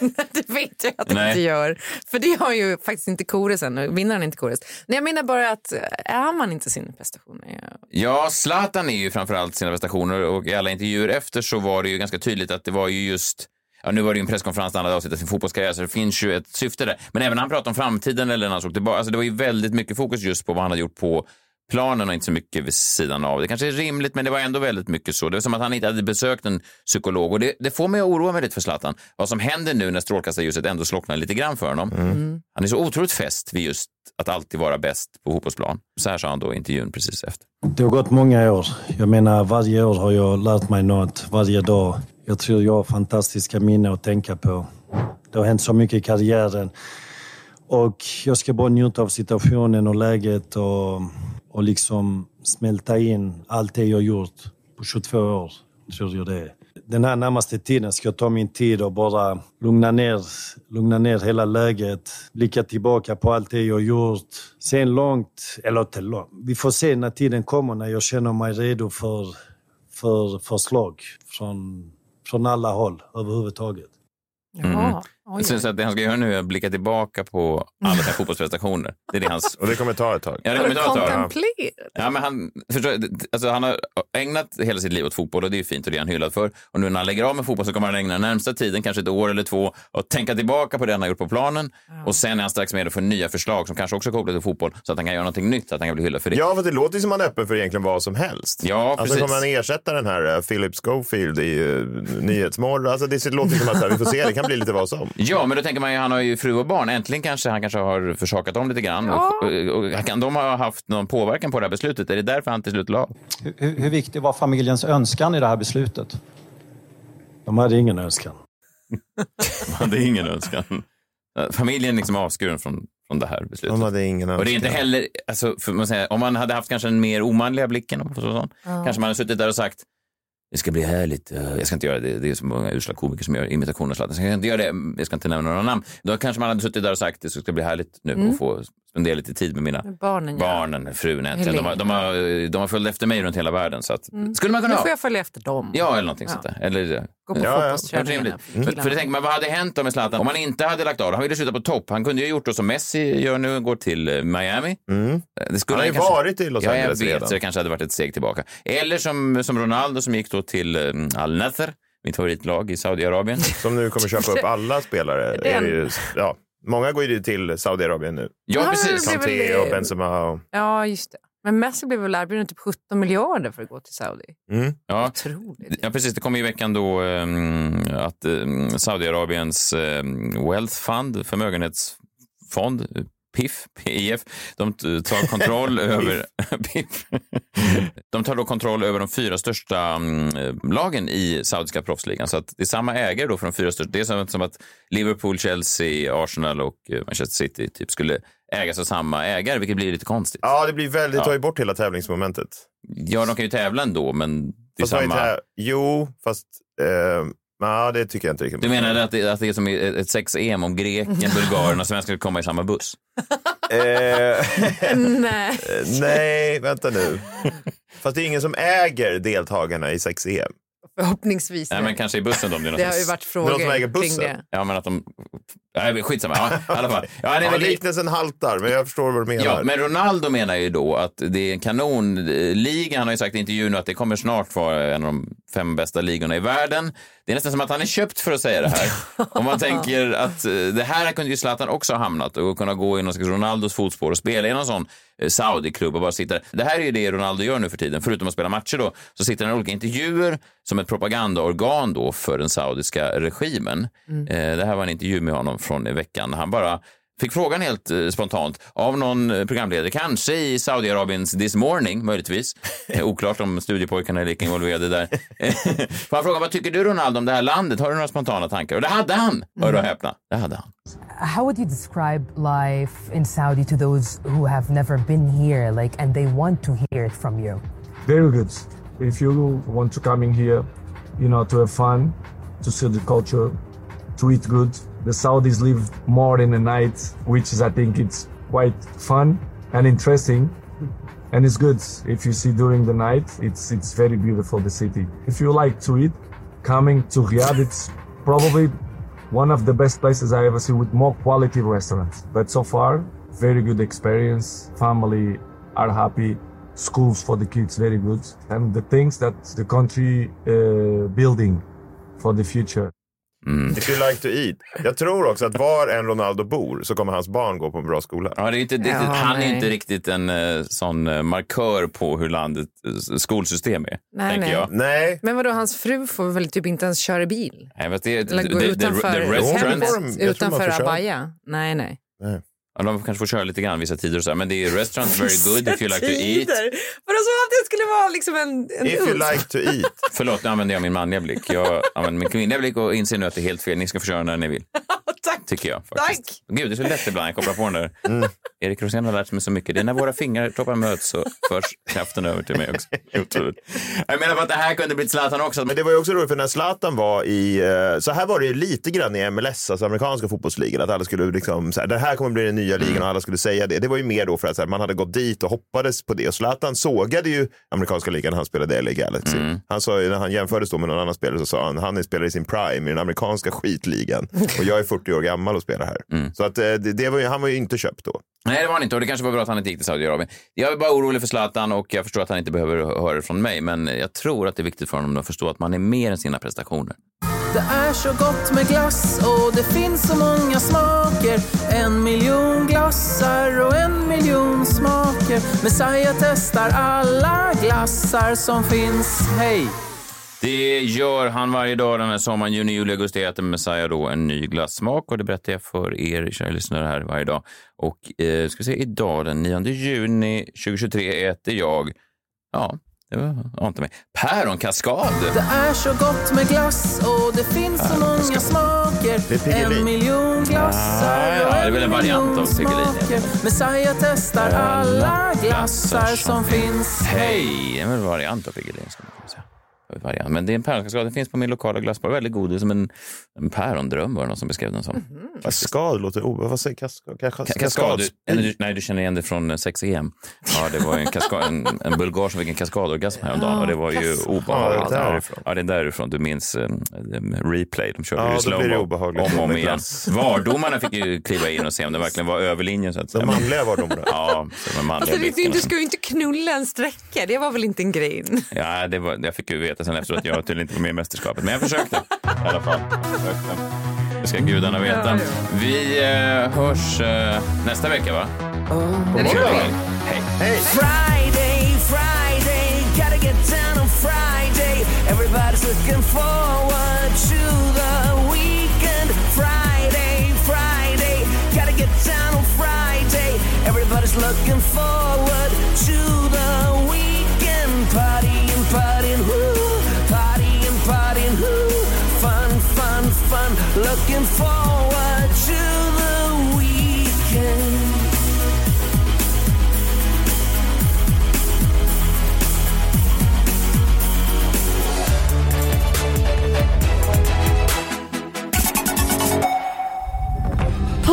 [SPEAKER 3] [LAUGHS] det vet jag att det inte gör. För det har ju faktiskt inte Kores än. Vinnaren är inte Kores. Nej, jag menar bara att eh, är man inte sin prestation? Ja.
[SPEAKER 2] Ja, Zlatan är ju framförallt sina prestationer och i alla intervjuer efter så var det ju ganska tydligt att det var ju just Ja, nu var det ju en presskonferens där han hade avslutat sin fotbollskarriär så det finns ju ett syfte där. Men även när han pratade om framtiden eller när han såg tillbaka, alltså det var ju väldigt mycket fokus just på vad han hade gjort på planen och inte så mycket vid sidan av. Det kanske är rimligt, men det var ändå väldigt mycket så. Det var som att han inte hade besökt en psykolog och det, det får mig att oroa mig lite för Zlatan. Vad som händer nu när strålkastarljuset ändå slocknar lite grann för honom. Han är så otroligt fäst vid just att alltid vara bäst på fotbollsplan. Så här sa han då i intervjun precis efter.
[SPEAKER 9] Det har gått många år. Jag menar, varje år har jag lärt mig något. Varje dag. Jag tror jag har fantastiska minnen att tänka på. Det har hänt så mycket i karriären. Och jag ska bara njuta av situationen och läget och, och liksom smälta in allt det jag gjort på 22 år, tror jag det är. Den här närmaste tiden ska jag ta min tid och bara lugna ner, lugna ner hela läget, blicka tillbaka på allt det jag gjort. Sen långt, eller inte långt, vi får se när tiden kommer när jag känner mig redo för, för förslag från, från alla håll överhuvudtaget.
[SPEAKER 2] Mm. Jag syns att det han ska göra nu är att blicka tillbaka på alla sina fotbollsprestationer. Det är det hans...
[SPEAKER 4] Och det kommer ta ett tag.
[SPEAKER 2] Ja, det kommer ta ett tag. Ja, men han, förstår, alltså han har ägnat hela sitt liv åt fotboll och det är ju fint och det är han hyllad för. Och nu när han lägger av med fotboll så kommer han ägna den närmsta tiden, kanske ett år eller två, och tänka tillbaka på det han har gjort på planen. Och sen är han strax med för nya förslag som kanske också är kopplade till fotboll så att han kan göra någonting nytt, så att han kan bli hyllad för det.
[SPEAKER 4] Ja, för det låter ju som han är öppen för egentligen vad som helst.
[SPEAKER 2] Ja,
[SPEAKER 4] Alltså
[SPEAKER 2] precis.
[SPEAKER 4] kommer han ersätta den här uh, Philip Schofield i uh, Nyhetsmorgon? Alltså det låter som att så här, vi får se, det kan bli lite vad som.
[SPEAKER 2] Ja, men då tänker man ju, han har ju fru och barn. Äntligen kanske han kanske har försakat dem lite grann. Och, och, och, kan de ha haft någon påverkan på det här beslutet? Är det därför han till slut la?
[SPEAKER 10] Hur, hur viktig var familjens önskan i det här beslutet?
[SPEAKER 9] De hade ingen önskan. [LAUGHS]
[SPEAKER 2] Det är ingen önskan. Familjen är liksom avskuren från, från det här beslutet.
[SPEAKER 4] De hade ingen
[SPEAKER 2] Och det är inte
[SPEAKER 4] önskan.
[SPEAKER 2] heller, alltså, för man säger, om man hade haft kanske en mer omanliga blicken, om man får säga så,
[SPEAKER 4] Ja.
[SPEAKER 2] kanske man hade suttit där och sagt det ska bli härligt. eh, Jag ska inte göra det. Det är så många usla komiker som gör imitationer av Zlatan. Så jag ska inte göra det. Jag ska inte nämna några namn. Då kanske man hade suttit där och sagt det ska bli härligt nu
[SPEAKER 3] Mm.
[SPEAKER 2] och få spendera lite tid med mina
[SPEAKER 3] Barnen, ja.
[SPEAKER 2] barnen, frun egentligen. De har, de, har, de har följt efter mig runt hela världen. Så att,
[SPEAKER 3] Mm.
[SPEAKER 2] Skulle man kunna
[SPEAKER 3] Nu får jag följa efter dem.
[SPEAKER 2] Ja, eller någonting sånt där. Eller,
[SPEAKER 3] Gå på
[SPEAKER 2] ja,
[SPEAKER 3] fotbollsträningarna
[SPEAKER 2] rimligt.
[SPEAKER 3] för
[SPEAKER 2] För, det tänker man, vad hade hänt då med Zlatan om han inte hade lagt av? Han ville sluta på topp. Han kunde ju ha gjort det som Messi gör nu, går till eh, Miami. Det skulle
[SPEAKER 4] Han har ju
[SPEAKER 2] kanske-
[SPEAKER 4] varit i Los
[SPEAKER 2] ja,
[SPEAKER 4] Angeles
[SPEAKER 2] jag vet,
[SPEAKER 4] redan.
[SPEAKER 2] så det kanske hade varit ett steg tillbaka. Eller som, som Ronaldo som gick då till eh, Al Nassr, mitt favoritlag i Saudiarabien.
[SPEAKER 4] Som nu kommer köpa upp alla spelare. [LAUGHS]
[SPEAKER 3] Det är en-
[SPEAKER 4] Är det ju, ja, många går ju till Saudiarabien nu.
[SPEAKER 2] Ja,
[SPEAKER 3] Ja,
[SPEAKER 2] precis.
[SPEAKER 4] Kanté och Benzema. Och...
[SPEAKER 3] Ja, just det. Men Messi blev väl erbjuden typ 17 miljarder för att gå till Saudi.
[SPEAKER 4] Mm.
[SPEAKER 2] Ja,
[SPEAKER 3] Otroligt.
[SPEAKER 2] Ja, precis. Det kom i veckan då um, att um, Saudiarabiens um, Wealth Fund, förmögenhetsfond, PIF, PIF, de tar kontroll [LAUGHS] över [LAUGHS] PIF. De tar då kontroll över de fyra största um, lagen i saudiska proffsligan. Så att det är samma ägare då för de fyra största. Det är som, som att Liverpool, Chelsea, Arsenal och eh, Manchester City typ skulle ägas av samma ägare, vilket blir lite konstigt.
[SPEAKER 4] Ja, det blir väldigt,
[SPEAKER 2] Ja.
[SPEAKER 4] tar ju bort hela tävlingsmomentet.
[SPEAKER 2] Ja, de kan ju tävla ändå, men det är
[SPEAKER 4] Fast
[SPEAKER 2] samma...
[SPEAKER 4] Jo, fast... Eh, nej, det tycker jag inte riktigt.
[SPEAKER 2] Du menar att det, att det är som ett sex-EM om greken, bulgaren och svensken skulle komma i samma buss?
[SPEAKER 4] Eh, [LAUGHS]
[SPEAKER 3] Nej.
[SPEAKER 4] nej, vänta nu. Fast det är ingen som äger deltagarna i 6EM.
[SPEAKER 3] Förhoppningsvis.
[SPEAKER 2] Nej, men kanske i bussen då. om Det,
[SPEAKER 3] Det har ju varit
[SPEAKER 4] Men de som
[SPEAKER 3] frågor
[SPEAKER 4] äger
[SPEAKER 3] kring
[SPEAKER 4] bussen?
[SPEAKER 3] det.
[SPEAKER 2] Ja, men att de... Nej, men skitsamma. Ja, i alla fall. Ja, nej,
[SPEAKER 4] Ja,
[SPEAKER 2] men det-
[SPEAKER 4] liknelsen haltar, men jag förstår vad du menar.
[SPEAKER 2] Ja, men Ronaldo menar ju då att det är en kanonliga. Han har ju sagt i intervjun att det kommer snart vara en av de fem bästa ligorna i världen. Det är nästan som att han är köpt för att säga det här. Om man tänker att eh, det här kunde ju Zlatan också ha hamnat och kunna gå i någon slags Ronaldos fotspår och spela i någon sån eh, Saudi-klubb och bara sitta där. Det här är ju det Ronaldo gör nu för tiden. Förutom att spela matcher då, så sitter han i olika intervjuer som ett propagandaorgan då för den saudiska regimen. Eh, Det här var en intervju med honom från i veckan. Han bara Fick frågan helt eh, spontant av någon eh, programledare, kanske i Saudiarabiens This Morning, möjligtvis. [LAUGHS] Oklart om studiepojkarna är lika involverade där. [LAUGHS] Får han fråga, vad tycker du Ronaldo om det här landet? Har du några spontana tankar? Och det hade han! Hör och häpna, det hade han.
[SPEAKER 11] How would you describe life in Saudi to those who have never been here, like, and they want to hear it from you?
[SPEAKER 12] Very good. If you want to come in here, you know, to have fun, to see the culture, to eat good. The Saudis live more in the night, which is, I think, it's quite fun and interesting. And it's good if you see during the night. It's it's very beautiful the city. If you like to eat, coming to Riyadh, it's probably one of the best places I ever see with more quality restaurants. But so far, very good experience. Family are happy. Schools for the kids very good, and the things that the country uh, building for the future.
[SPEAKER 4] If you like to eat. Jag tror också att var en Ronaldo bor så kommer hans barn gå på en bra skola.
[SPEAKER 2] Ja, det är inte, riktigt,
[SPEAKER 3] Ja,
[SPEAKER 2] han är
[SPEAKER 3] nej.
[SPEAKER 2] inte riktigt en eh, sån eh, markör på hur landets eh, skolsystem är,
[SPEAKER 3] Nej,
[SPEAKER 2] tänker
[SPEAKER 3] nej.
[SPEAKER 2] jag.
[SPEAKER 4] Nej.
[SPEAKER 3] Men vadå, hans fru får väl typ inte ens köra bil?
[SPEAKER 2] Nej, fast det,
[SPEAKER 3] Eller gå
[SPEAKER 2] the- the-
[SPEAKER 3] utanför
[SPEAKER 2] the
[SPEAKER 3] hemmet,
[SPEAKER 4] jag tror man
[SPEAKER 3] utanför. Abaya? Nej, nej.
[SPEAKER 2] Ja, de kanske får köra lite grann vissa tider och så här, men det är restaurants very good if you like to eat.
[SPEAKER 3] Vadå som att det skulle vara liksom en, en
[SPEAKER 4] If you like to eat. [LAUGHS]
[SPEAKER 2] Förlåt, nu använder jag min manliga blick. Jag använder min kvinnliga blick och inser nu att det är helt fel. Ni ska få köra när ni vill. [LAUGHS]
[SPEAKER 3] Tack.
[SPEAKER 2] Tycker jag faktiskt. Gud, det är så lätt ibland jag kopplar på den där. Erik Rosén har lärt mig så mycket. Det är när våra fingertoppar möts så förs kraften över till mig också. [LAUGHS] Otroligt. Jag menar bara att det här kunde blivit Zlatan också.
[SPEAKER 4] Men det var ju också roligt för när Zlatan var i, eh, så här var det ju lite grann i MLS, alltså amerikanska fotbollsligan, att alla skulle liksom, så här, det här kommer bli den nya ligan och alla skulle säga det. Det var ju mer då för att här, man hade gått dit och hoppades på det. Och Zlatan sågade ju amerikanska ligan när han spelade i LA Galaxy. Han sa när han jämfördes då med någon annan spelare så sa han, han är spelare i sin prime i den amerikanska skitligan och jag är 40 år gammal och spelar här. Så att eh, det, det var ju, han var ju inte köpt då.
[SPEAKER 2] Nej, det var han inte och det kanske var bra att han inte gick till Saudiarabien. Jag är bara orolig för Zlatan och jag förstår att han inte behöver höra det från mig, men jag tror att det är viktigt för honom att förstå att man är mer än sina prestationer.
[SPEAKER 13] Det är så gott med glass och det finns så många smaker En miljon glassar och en miljon smaker Messiah testar alla glassar som finns, hej!
[SPEAKER 2] Det gör han varje dag den här sommaren. Juni, juli, augusti äter Messiah då en ny glassmak och det berättar jag för er kära lyssnare här varje dag. Och eh, ska vi se, idag den 9 juni 2023 äter jag, ja, det var, ante mig, päronkaskad.
[SPEAKER 13] Det är så gott med glass och det finns så många smaker
[SPEAKER 2] Det är.
[SPEAKER 13] En miljon glassar
[SPEAKER 2] Ja,
[SPEAKER 13] och
[SPEAKER 2] det är väl en variant
[SPEAKER 13] miljon
[SPEAKER 2] av Piggelin.
[SPEAKER 13] smaker Messiah testar alla glassar som finns, hej!
[SPEAKER 2] Det är väl en variant av Piggelin, ska man säga. Variant. Men det är en päronkaskad, den finns på min lokala glassbar. Väldigt god, det är som en, en pärondröm var det någon som beskrev den som.
[SPEAKER 4] Kaskad låter... Oh, vad säger kaskad?
[SPEAKER 2] Du, du, nej, du känner igen det från 6EM. Ja, det var ju en, kaskad, en, en bulgar som fick en kaskadorgasm häromdagen och det var ju obehagligt.
[SPEAKER 4] Ja, det är därifrån.
[SPEAKER 2] Ja, det är därifrån. Du minns um, replay. De körde
[SPEAKER 4] Ja,
[SPEAKER 2] ju slow
[SPEAKER 4] obehagligt
[SPEAKER 2] om och om igen. VAR-domarna fick ju kliva in och se om det verkligen var över linjen. Så att säga.
[SPEAKER 4] De manliga VAR-domarna?
[SPEAKER 2] Ja, de manliga
[SPEAKER 3] Alltså, du
[SPEAKER 2] som-
[SPEAKER 3] ska ju inte knulla en sträcka, det var väl inte en grej?
[SPEAKER 2] Ja, det var, jag fick ju veta sen efteråt jag tydligen inte var med i mästerskapet. Men jag försökte i alla fall. Det ska gudarna veta. Vi eh, hörs eh, nästa vecka, va?
[SPEAKER 13] det gör vi.
[SPEAKER 2] Hej.
[SPEAKER 13] Friday, Friday, gotta get down on Friday. Everybody's looking forward to the weekend. Friday, Friday, gotta get down on Friday. Everybody's looking forward